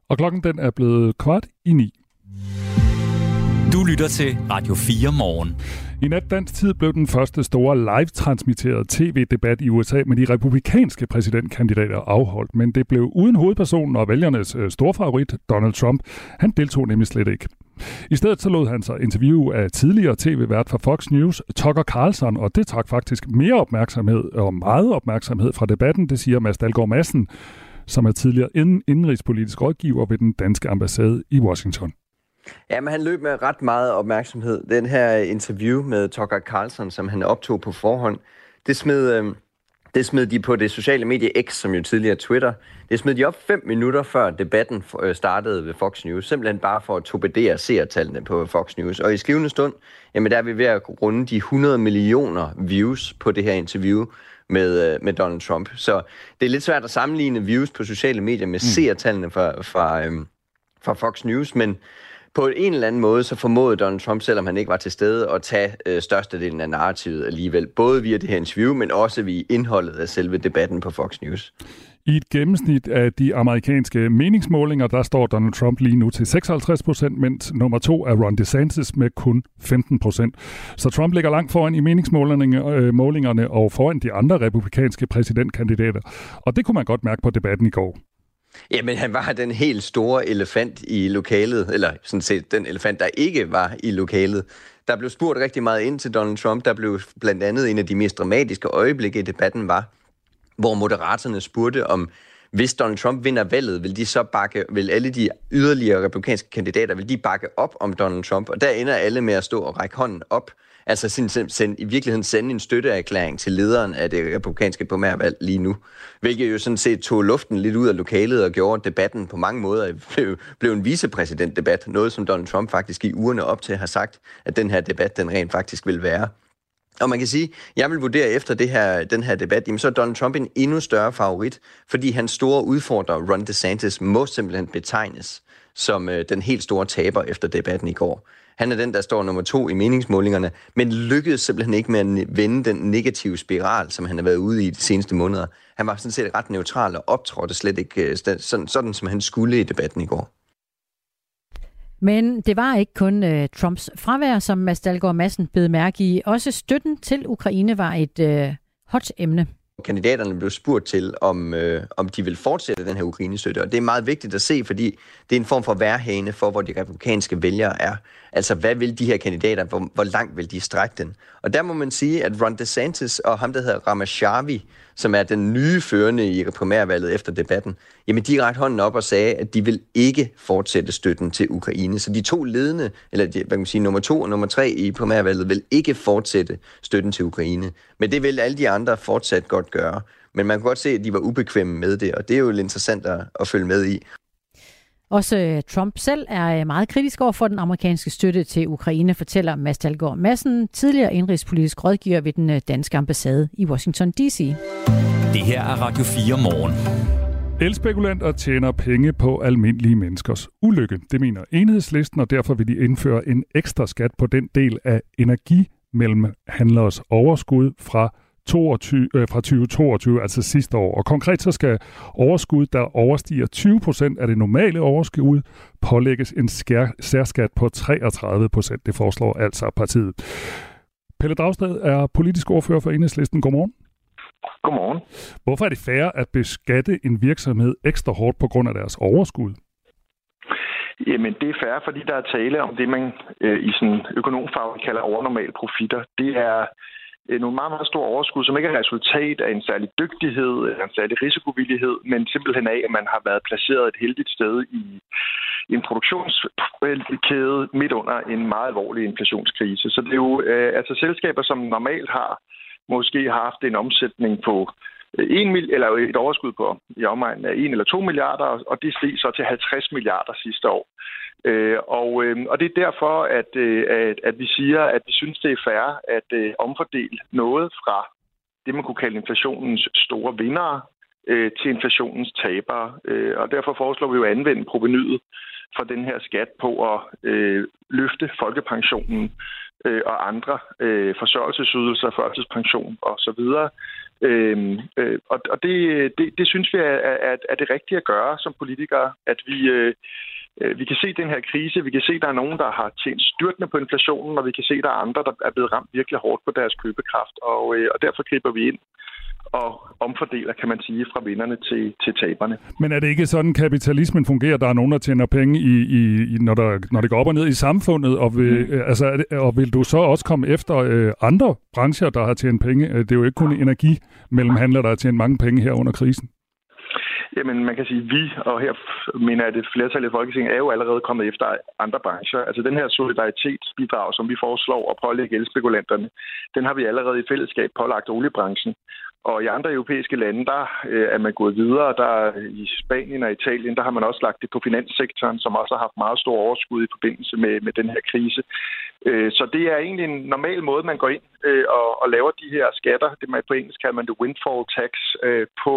Og klokken den er blevet kvart i ni. Du lytter til Radio 4 morgen. I nat dansk tid blev den første store live-transmitterede tv-debat i USA med de republikanske præsidentkandidater afholdt, men det blev uden hovedpersonen og vælgernes øh, storfavorit, Donald Trump. Han deltog nemlig slet ikke. I stedet så lod han sig interview af tidligere tv-vært fra Fox News, Tucker Carlson, og det trak faktisk mere opmærksomhed og meget opmærksomhed fra debatten, det siger Mads Dalgaard Madsen, som er tidligere indenrigspolitisk rådgiver ved den danske ambassade i Washington. Ja, men han løb med ret meget opmærksomhed. Den her interview med Tucker Carlson, som han optog på forhånd, det smed, øh, det smed de på det sociale medie X, som jo tidligere Twitter. Det smed de op fem minutter før debatten øh, startede ved Fox News. Simpelthen bare for at torpedere seertallene på Fox News. Og i skrivende stund, jamen der er vi ved at runde de 100 millioner views på det her interview med, øh, med Donald Trump. Så det er lidt svært at sammenligne views på sociale medier med mm. seertallene fra, fra, øhm, fra Fox News, men på en eller anden måde, så formåede Donald Trump, selvom han ikke var til stede, at tage øh, størstedelen af narrativet alligevel. Både via det her interview, men også via indholdet af selve debatten på Fox News. I et gennemsnit af de amerikanske meningsmålinger, der står Donald Trump lige nu til 56 procent, mens nummer to er Ron DeSantis med kun 15 procent. Så Trump ligger langt foran i meningsmålingerne øh, og foran de andre republikanske præsidentkandidater. Og det kunne man godt mærke på debatten i går. Jamen, han var den helt store elefant i lokalet, eller sådan set den elefant, der ikke var i lokalet. Der blev spurgt rigtig meget ind til Donald Trump. Der blev blandt andet en af de mest dramatiske øjeblikke i debatten var, hvor moderaterne spurgte om, hvis Donald Trump vinder valget, vil de så bakke, vil alle de yderligere republikanske kandidater, vil de bakke op om Donald Trump? Og der ender alle med at stå og række hånden op Altså send, send, i virkeligheden sende en støtteerklæring til lederen af det republikanske primærvalg lige nu. Hvilket jo sådan set tog luften lidt ud af lokalet og gjorde debatten på mange måder blev, blev en vicepræsidentdebat. Noget som Donald Trump faktisk i ugerne op til har sagt, at den her debat den rent faktisk vil være. Og man kan sige, jeg vil vurdere efter det her, den her debat, jamen så er Donald Trump en endnu større favorit, fordi hans store udfordrer, Ron DeSantis, må simpelthen betegnes som øh, den helt store taber efter debatten i går. Han er den, der står nummer to i meningsmålingerne, men lykkedes simpelthen ikke med at vende den negative spiral, som han har været ude i de seneste måneder. Han var sådan set ret neutral og optrådte slet ikke øh, sådan, sådan som han skulle i debatten i går. Men det var ikke kun øh, Trumps fravær, som Mads Dahlgaard Madsen bed mærke i. Også støtten til Ukraine var et øh, hot emne kandidaterne blev spurgt til, om, øh, om de vil fortsætte den her Ukraine-støtte. Og det er meget vigtigt at se, fordi det er en form for værhane for, hvor de republikanske vælgere er. Altså, hvad vil de her kandidater, hvor, hvor langt vil de strække den? Og der må man sige, at Ron DeSantis og ham, der hedder Ramashavi, som er den nye førende i primærvalget efter debatten, jamen de ret hånden op og sagde, at de vil ikke fortsætte støtten til Ukraine. Så de to ledende, eller hvad kan man sige, nummer to og nummer tre i primærvalget, vil ikke fortsætte støtten til Ukraine. Men det vil alle de andre fortsat godt gøre. Men man kan godt se, at de var ubekvemme med det, og det er jo interessant at, at følge med i. Også øh, Trump selv er øh, meget kritisk over for den amerikanske støtte til Ukraine, fortæller Mads Talgaard Madsen, tidligere indrigspolitisk rådgiver ved den øh, danske ambassade i Washington D.C. Det her er Radio 4 morgen. Elspekulanter tjener penge på almindelige menneskers ulykke. Det mener enhedslisten, og derfor vil de indføre en ekstra skat på den del af energi mellem handlers overskud fra 22, øh, fra 2022, altså sidste år. Og konkret så skal overskud, der overstiger 20 procent af det normale overskud, pålægges en skær, særskat på 33 procent. Det foreslår altså partiet. Pelle Dragsted er politisk ordfører for Enhedslisten. Godmorgen. Godmorgen. Hvorfor er det fair at beskatte en virksomhed ekstra hårdt på grund af deres overskud? Jamen, det er fair, fordi der er tale om det, man øh, i sådan økonomfag kalder overnormal profitter. Det er Øh, nogle meget, meget store overskud, som ikke er resultat af en særlig dygtighed eller en særlig risikovillighed, men simpelthen af, at man har været placeret et heldigt sted i en produktionskæde midt under en meget alvorlig inflationskrise. Så det er jo øh, altså selskaber, som normalt har måske har haft en omsætning på øh, 1 mil, eller et overskud på i omegnen af 1 eller 2 milliarder, og det steg så til 50 milliarder sidste år. Øh, og, øh, og det er derfor, at, øh, at, at vi siger, at vi synes, det er fair at øh, omfordele noget fra det, man kunne kalde inflationens store vindere øh, til inflationens tabere. Øh, og derfor foreslår vi jo at anvende provenyet for den her skat på at øh, løfte folkepensionen øh, og andre øh, forsørgelsesydelser, førtidspension osv. Øh, øh, og og det, øh, det, det synes vi er, er, er det rigtige at gøre som politikere, at vi... Øh, vi kan se den her krise, vi kan se, at der er nogen, der har tjent styrtende på inflationen, og vi kan se, at der er andre, der er blevet ramt virkelig hårdt på deres købekraft, og, øh, og derfor griber vi ind og omfordeler, kan man sige, fra vinderne til, til taberne. Men er det ikke sådan, kapitalismen fungerer? Der er nogen, der tjener penge, i, i, når, der, når det går op og ned i samfundet, og vil, mm. altså, og vil du så også komme efter øh, andre brancher, der har tjent penge? Det er jo ikke kun energimellemhandler, der har tjent mange penge her under krisen. Jamen, man kan sige, at vi, og her mener jeg, at et flertal i Folketinget er jo allerede kommet efter andre brancher. Altså den her solidaritetsbidrag, som vi foreslår at pålægge elspekulanterne, den har vi allerede i fællesskab pålagt oliebranchen. Og i andre europæiske lande, der øh, er man gået videre. Der I Spanien og Italien, der har man også lagt det på finanssektoren, som også har haft meget stor overskud i forbindelse med, med den her krise. Øh, så det er egentlig en normal måde, man går ind øh, og, og laver de her skatter. Det man på engelsk kalder man det windfall tax øh, på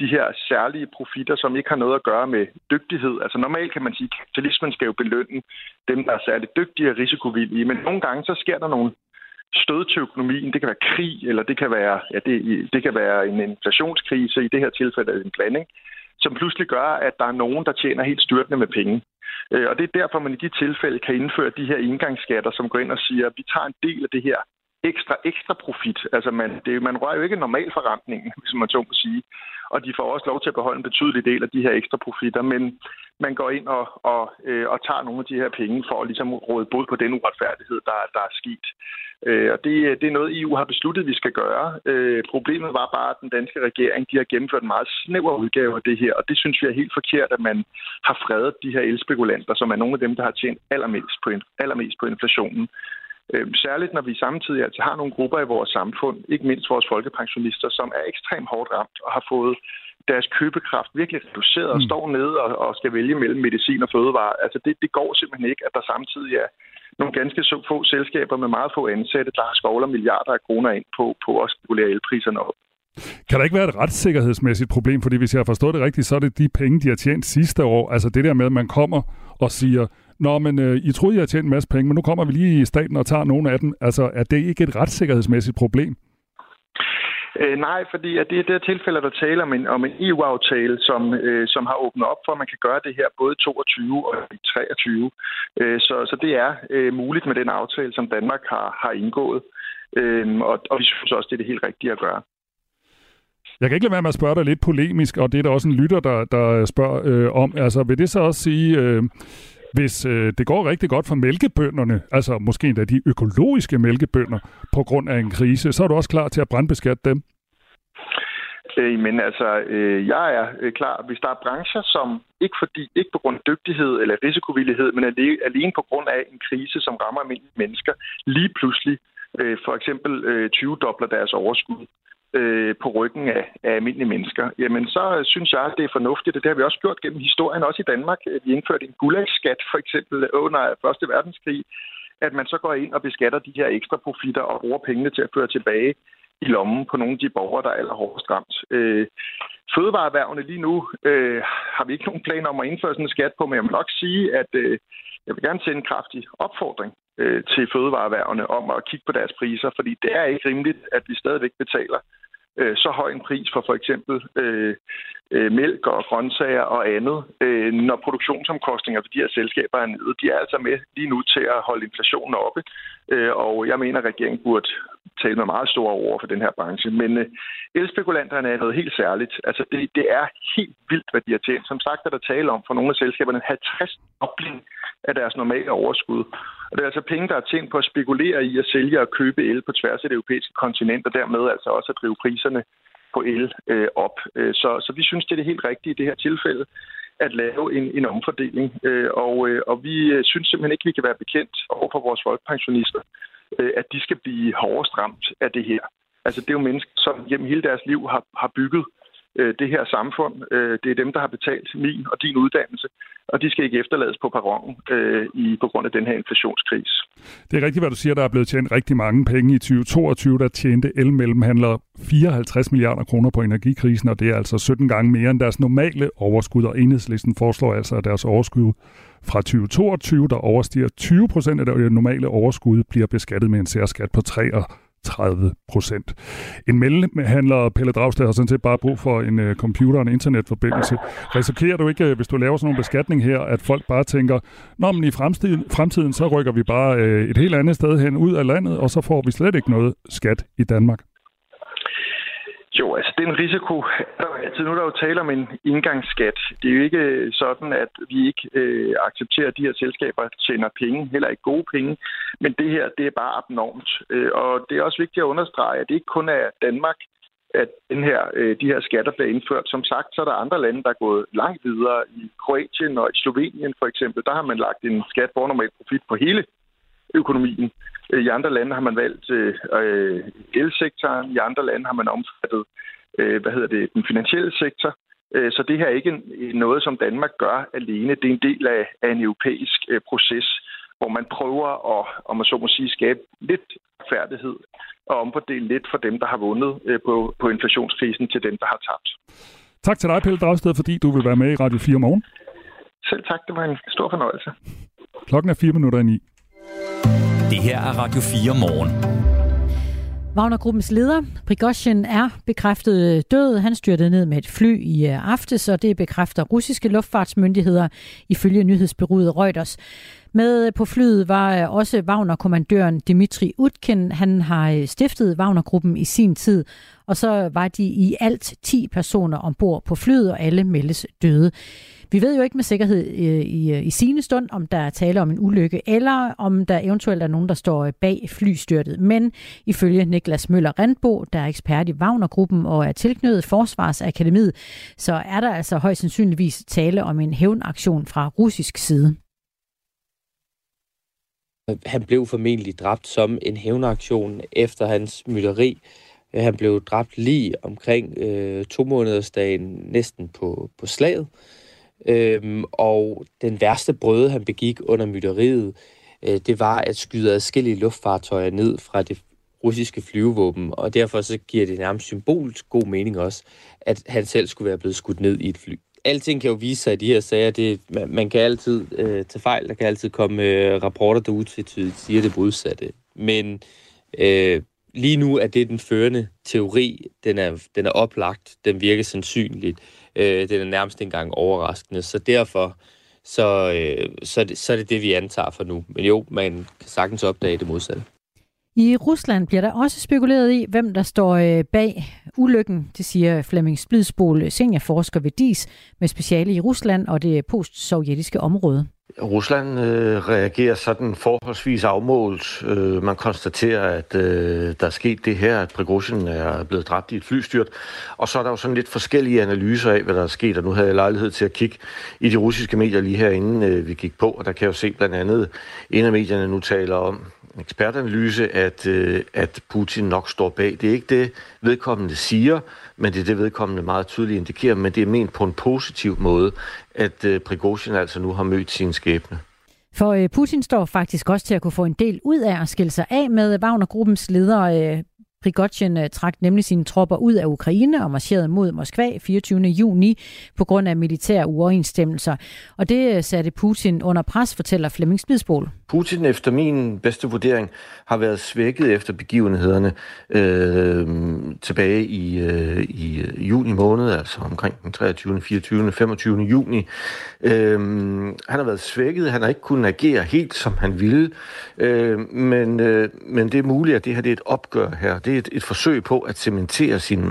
de her særlige profitter, som ikke har noget at gøre med dygtighed. Altså normalt kan man sige, at kapitalismen skal jo belønne dem, der er særligt dygtige og risikovillige. Men nogle gange så sker der nogle stød til økonomien. Det kan være krig, eller det kan være, ja, det, det kan være en inflationskrise, i det her tilfælde er det en blanding, som pludselig gør, at der er nogen, der tjener helt styrtende med penge. Øh, og det er derfor, man i de tilfælde kan indføre de her indgangsskatter, som går ind og siger, at vi tager en del af det her ekstra, ekstra profit. Altså, man, det, man rører jo ikke normal forrentningen, hvis man så må sige. Og de får også lov til at beholde en betydelig del af de her ekstra profitter, men man går ind og, og, øh, og tager nogle af de her penge for at ligesom råde bod på den uretfærdighed, der, der er sket. Øh, og det, det er noget, EU har besluttet, vi skal gøre. Øh, problemet var bare, at den danske regering de har gennemført en meget snæver udgave af det her, og det synes vi er helt forkert, at man har fredet de her elspekulanter, som er nogle af dem, der har tjent allermest på, allermest på inflationen. Øh, særligt når vi samtidig altså har nogle grupper i vores samfund, ikke mindst vores folkepensionister, som er ekstremt hårdt ramt og har fået deres købekraft virkelig reduceret og mm. står nede og, og skal vælge mellem medicin og fødevare. Altså det, det går simpelthen ikke, at der samtidig er nogle ganske få selskaber med meget få ansatte, der har skovler milliarder af kroner ind på, på at spekulere elpriserne op. Kan der ikke være et retssikkerhedsmæssigt problem? Fordi hvis jeg har forstået det rigtigt, så er det de penge, de har tjent sidste år. Altså det der med, at man kommer og siger, Nå, men øh, I troede, jeg havde tjent en masse penge, men nu kommer vi lige i staten og tager nogle af dem. Altså, er det ikke et retssikkerhedsmæssigt problem? Øh, nej, fordi at det er det tilfælde, der taler om en, om en EU-aftale, som, øh, som har åbnet op for, at man kan gøre det her både i 22 og i 23. Øh, så, så det er øh, muligt med den aftale, som Danmark har, har indgået. Øh, og, og vi synes også, det er det helt rigtige at gøre. Jeg kan ikke lade være med at spørge dig lidt polemisk, og det er der også en lytter, der, der spørger øh, om. Altså, vil det så også sige, øh, hvis øh, det går rigtig godt for mælkebønderne, altså måske endda de økologiske mælkebønder, på grund af en krise, så er du også klar til at brandbeskatte dem? Øh, men altså, øh, jeg er øh, klar. Hvis der er brancher, som ikke fordi ikke på grund af dygtighed eller risikovillighed, men alene på grund af en krise, som rammer almindelige mennesker, lige pludselig øh, for eksempel øh, 20-dobler deres overskud, øh, på ryggen af, af almindelige mennesker, jamen så synes jeg, at det er fornuftigt, og det har vi også gjort gennem historien, også i Danmark. Vi indførte en gulagskat for eksempel under Første Verdenskrig, at man så går ind og beskatter de her ekstra profitter og bruger pengene til at føre tilbage i lommen på nogle af de borgere, der er allerhårdest ramt. Øh, fødevareerhvervene lige nu øh, har vi ikke nogen planer om at indføre sådan en skat på, men jeg vil nok sige, at øh, jeg vil gerne sende en kraftig opfordring øh, til fødevareerhvervene om at kigge på deres priser, fordi det er ikke rimeligt, at vi stadigvæk betaler øh, så høj en pris for for eksempel øh, øh, mælk og grøntsager og andet, øh, når produktionsomkostninger for de her selskaber er nede. De er altså med lige nu til at holde inflationen oppe, øh, og jeg mener, at regeringen burde tale med meget store ord for den her branche. Men øh, elspekulanterne er noget helt særligt. Altså, det, det er helt vildt, hvad de har tjent. Som sagt er der tale om for nogle af selskaberne 50 opling af deres normale overskud. Og det er altså penge, der er tjent på at spekulere i at sælge og købe el på tværs af det europæiske kontinent, og dermed altså også at drive priserne på el øh, op. Øh, så, så vi synes, det er det helt rigtige i det her tilfælde at lave en, en omfordeling. Øh, og, øh, og vi øh, synes simpelthen ikke, vi kan være bekendt over for vores folkepensionister, øh, at de skal blive hårdest ramt af det her. Altså det er jo mennesker, som gennem hele deres liv har, har bygget øh, Øh, det her samfund. Øh, det er dem, der har betalt min og din uddannelse, og de skal ikke efterlades på perronen øh, i, på grund af den her inflationskris. Det er rigtigt, hvad du siger. Der er blevet tjent rigtig mange penge i 2022. Der tjente elmellemhandler 54 milliarder kroner på energikrisen, og det er altså 17 gange mere end deres normale overskud, og enhedslisten foreslår altså, at deres overskud fra 2022, der overstiger 20 procent af det normale overskud, bliver beskattet med en særskat på 3 30 procent. En mellemhandler, Pelle Dragsted, har sådan set bare brug for en uh, computer og en internetforbindelse. Risikerer du ikke, øh, hvis du laver sådan en beskatning her, at folk bare tænker, Nå, men i fremtiden, fremtiden så rykker vi bare uh, et helt andet sted hen ud af landet, og så får vi slet ikke noget skat i Danmark? Jo, altså den risiko der er altid. Nu er der jo tale om en indgangsskat. Det er jo ikke øh, sådan, at vi ikke øh, accepterer, at de her selskaber tjener penge, heller ikke gode penge. Men det her, det er bare abnormt. Øh, og det er også vigtigt at understrege, at det ikke kun er Danmark, at den her, øh, de her skatter bliver indført. Som sagt, så er der andre lande, der er gået langt videre. I Kroatien og i Slovenien for eksempel, der har man lagt en skat på normal profit på hele økonomien. I andre lande har man valgt øh, elsektoren, i andre lande har man omfattet øh, hvad hedder det, den finansielle sektor. Øh, så det her er ikke noget, som Danmark gør alene. Det er en del af, af en europæisk øh, proces, hvor man prøver at, om man så må sige, skabe lidt færdighed og omfordele lidt for dem, der har vundet øh, på, på inflationskrisen til dem, der har tabt. Tak til dig, Pelle Dragsted, fordi du vil være med i Radio 4 morgen. Selv tak, det var en stor fornøjelse. Klokken er 4 minutter i 9. Det her er Radio 4 morgen. Wagnergruppens leder, Prigozhin, er bekræftet død. Han styrtede ned med et fly i øh, aftes, og det bekræfter russiske luftfartsmyndigheder ifølge nyhedsbyrået Reuters. Med øh, på flyet var øh, også Wagner-kommandøren Dmitri Utkin. Han har stiftet Wagner-gruppen i sin tid, og så var de i alt 10 personer ombord på flyet, og alle meldes døde. Vi ved jo ikke med sikkerhed øh, i, øh, i sine stund, om der er tale om en ulykke, eller om der eventuelt er nogen, der står bag flystyrtet. Men ifølge Niklas Møller Randbo, der er ekspert i Wagnergruppen og er tilknyttet Forsvarsakademiet, så er der altså højst sandsynligvis tale om en hævnaktion fra russisk side. Han blev formentlig dræbt som en hævnaktion efter hans mytteri. Han blev dræbt lige omkring øh, to månedersdagen næsten på, på slaget. Øhm, og den værste brøde, han begik under mytteriet, øh, det var at skyde adskillige luftfartøjer ned fra det russiske flyvevåben, og derfor så giver det nærmest symbolsk god mening også, at han selv skulle være blevet skudt ned i et fly. Alting kan jo vise sig i de her sager. Det, man, man kan altid øh, tage fejl. Der kan altid komme øh, rapporter, der utvetydigt siger det modsatte. Men øh, lige nu er det den førende teori. Den er, den er oplagt. Den virker sandsynligt. Øh, det er nærmest engang overraskende. Så derfor så, øh, så, det, så er det det, vi antager for nu. Men jo, man kan sagtens opdage det modsatte. I Rusland bliver der også spekuleret i, hvem der står øh, bag ulykken. Det siger Flemming Splidsbol, seniorforsker ved DIS, med speciale i Rusland og det postsovjetiske område. Rusland øh, reagerer sådan forholdsvis afmålt. Øh, man konstaterer, at øh, der er sket det her, at Prigozhin er blevet dræbt i et flystyrt. Og så er der jo sådan lidt forskellige analyser af, hvad der er sket, og nu havde jeg lejlighed til at kigge i de russiske medier lige herinde, øh, vi gik på, og der kan jeg jo se blandt andet, en af medierne nu taler om, en ekspertanalyse, at, øh, at Putin nok står bag. Det er ikke det, vedkommende siger, men det er det, vedkommende meget tydeligt indikerer, men det er ment på en positiv måde, at øh, Prigozhin altså nu har mødt sin skæbne. For øh, Putin står faktisk også til at kunne få en del ud af at skille sig af med Wagner-gruppens leder øh, Prigozhin øh, trak nemlig sine tropper ud af Ukraine og marcherede mod Moskva 24. juni på grund af militære uoverensstemmelser. Og det øh, satte Putin under pres, fortæller Flemming Spidsbol. Putin, efter min bedste vurdering, har været svækket efter begivenhederne øh, tilbage i, øh, i øh, juni måned, altså omkring den 23., 24., 25. juni. Øh, han har været svækket, han har ikke kunnet agere helt, som han ville, øh, men, øh, men det er muligt, at det her det er et opgør her. Det er et, et forsøg på at cementere sin,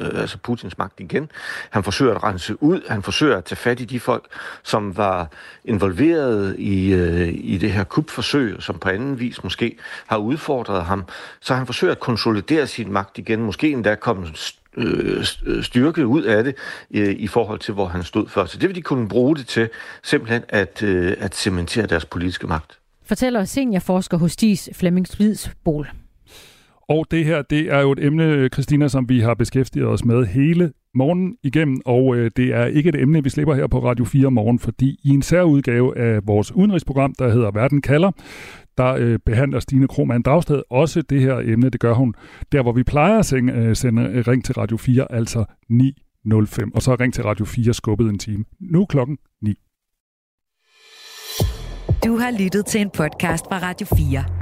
øh, altså Putins magt igen. Han forsøger at rense ud, han forsøger at tage fat i de folk, som var involveret i, øh, i det her kupforsøg, som på anden vis måske har udfordret ham. Så han forsøger at konsolidere sin magt igen, måske endda komme øh, øh, styrke ud af det øh, i forhold til, hvor han stod før. Så det vil de kunne bruge det til, simpelthen at, øh, at cementere deres politiske magt. Fortæller seniorforsker hos DIS Flemming Svidsbol. Og det her, det er jo et emne, øh, Christina, som vi har beskæftiget os med hele morgen igennem, og øh, det er ikke et emne, vi slipper her på Radio 4 morgen, fordi i en særudgave af vores udenrigsprogram, der hedder Verden kalder, der øh, behandler Stine Krohmann Dragsted også det her emne. Det gør hun der, hvor vi plejer at sende, øh, sende øh, Ring til Radio 4, altså 9.05. Og så Ring til Radio 4 skubbet en time. Nu klokken 9. Du har lyttet til en podcast fra Radio 4.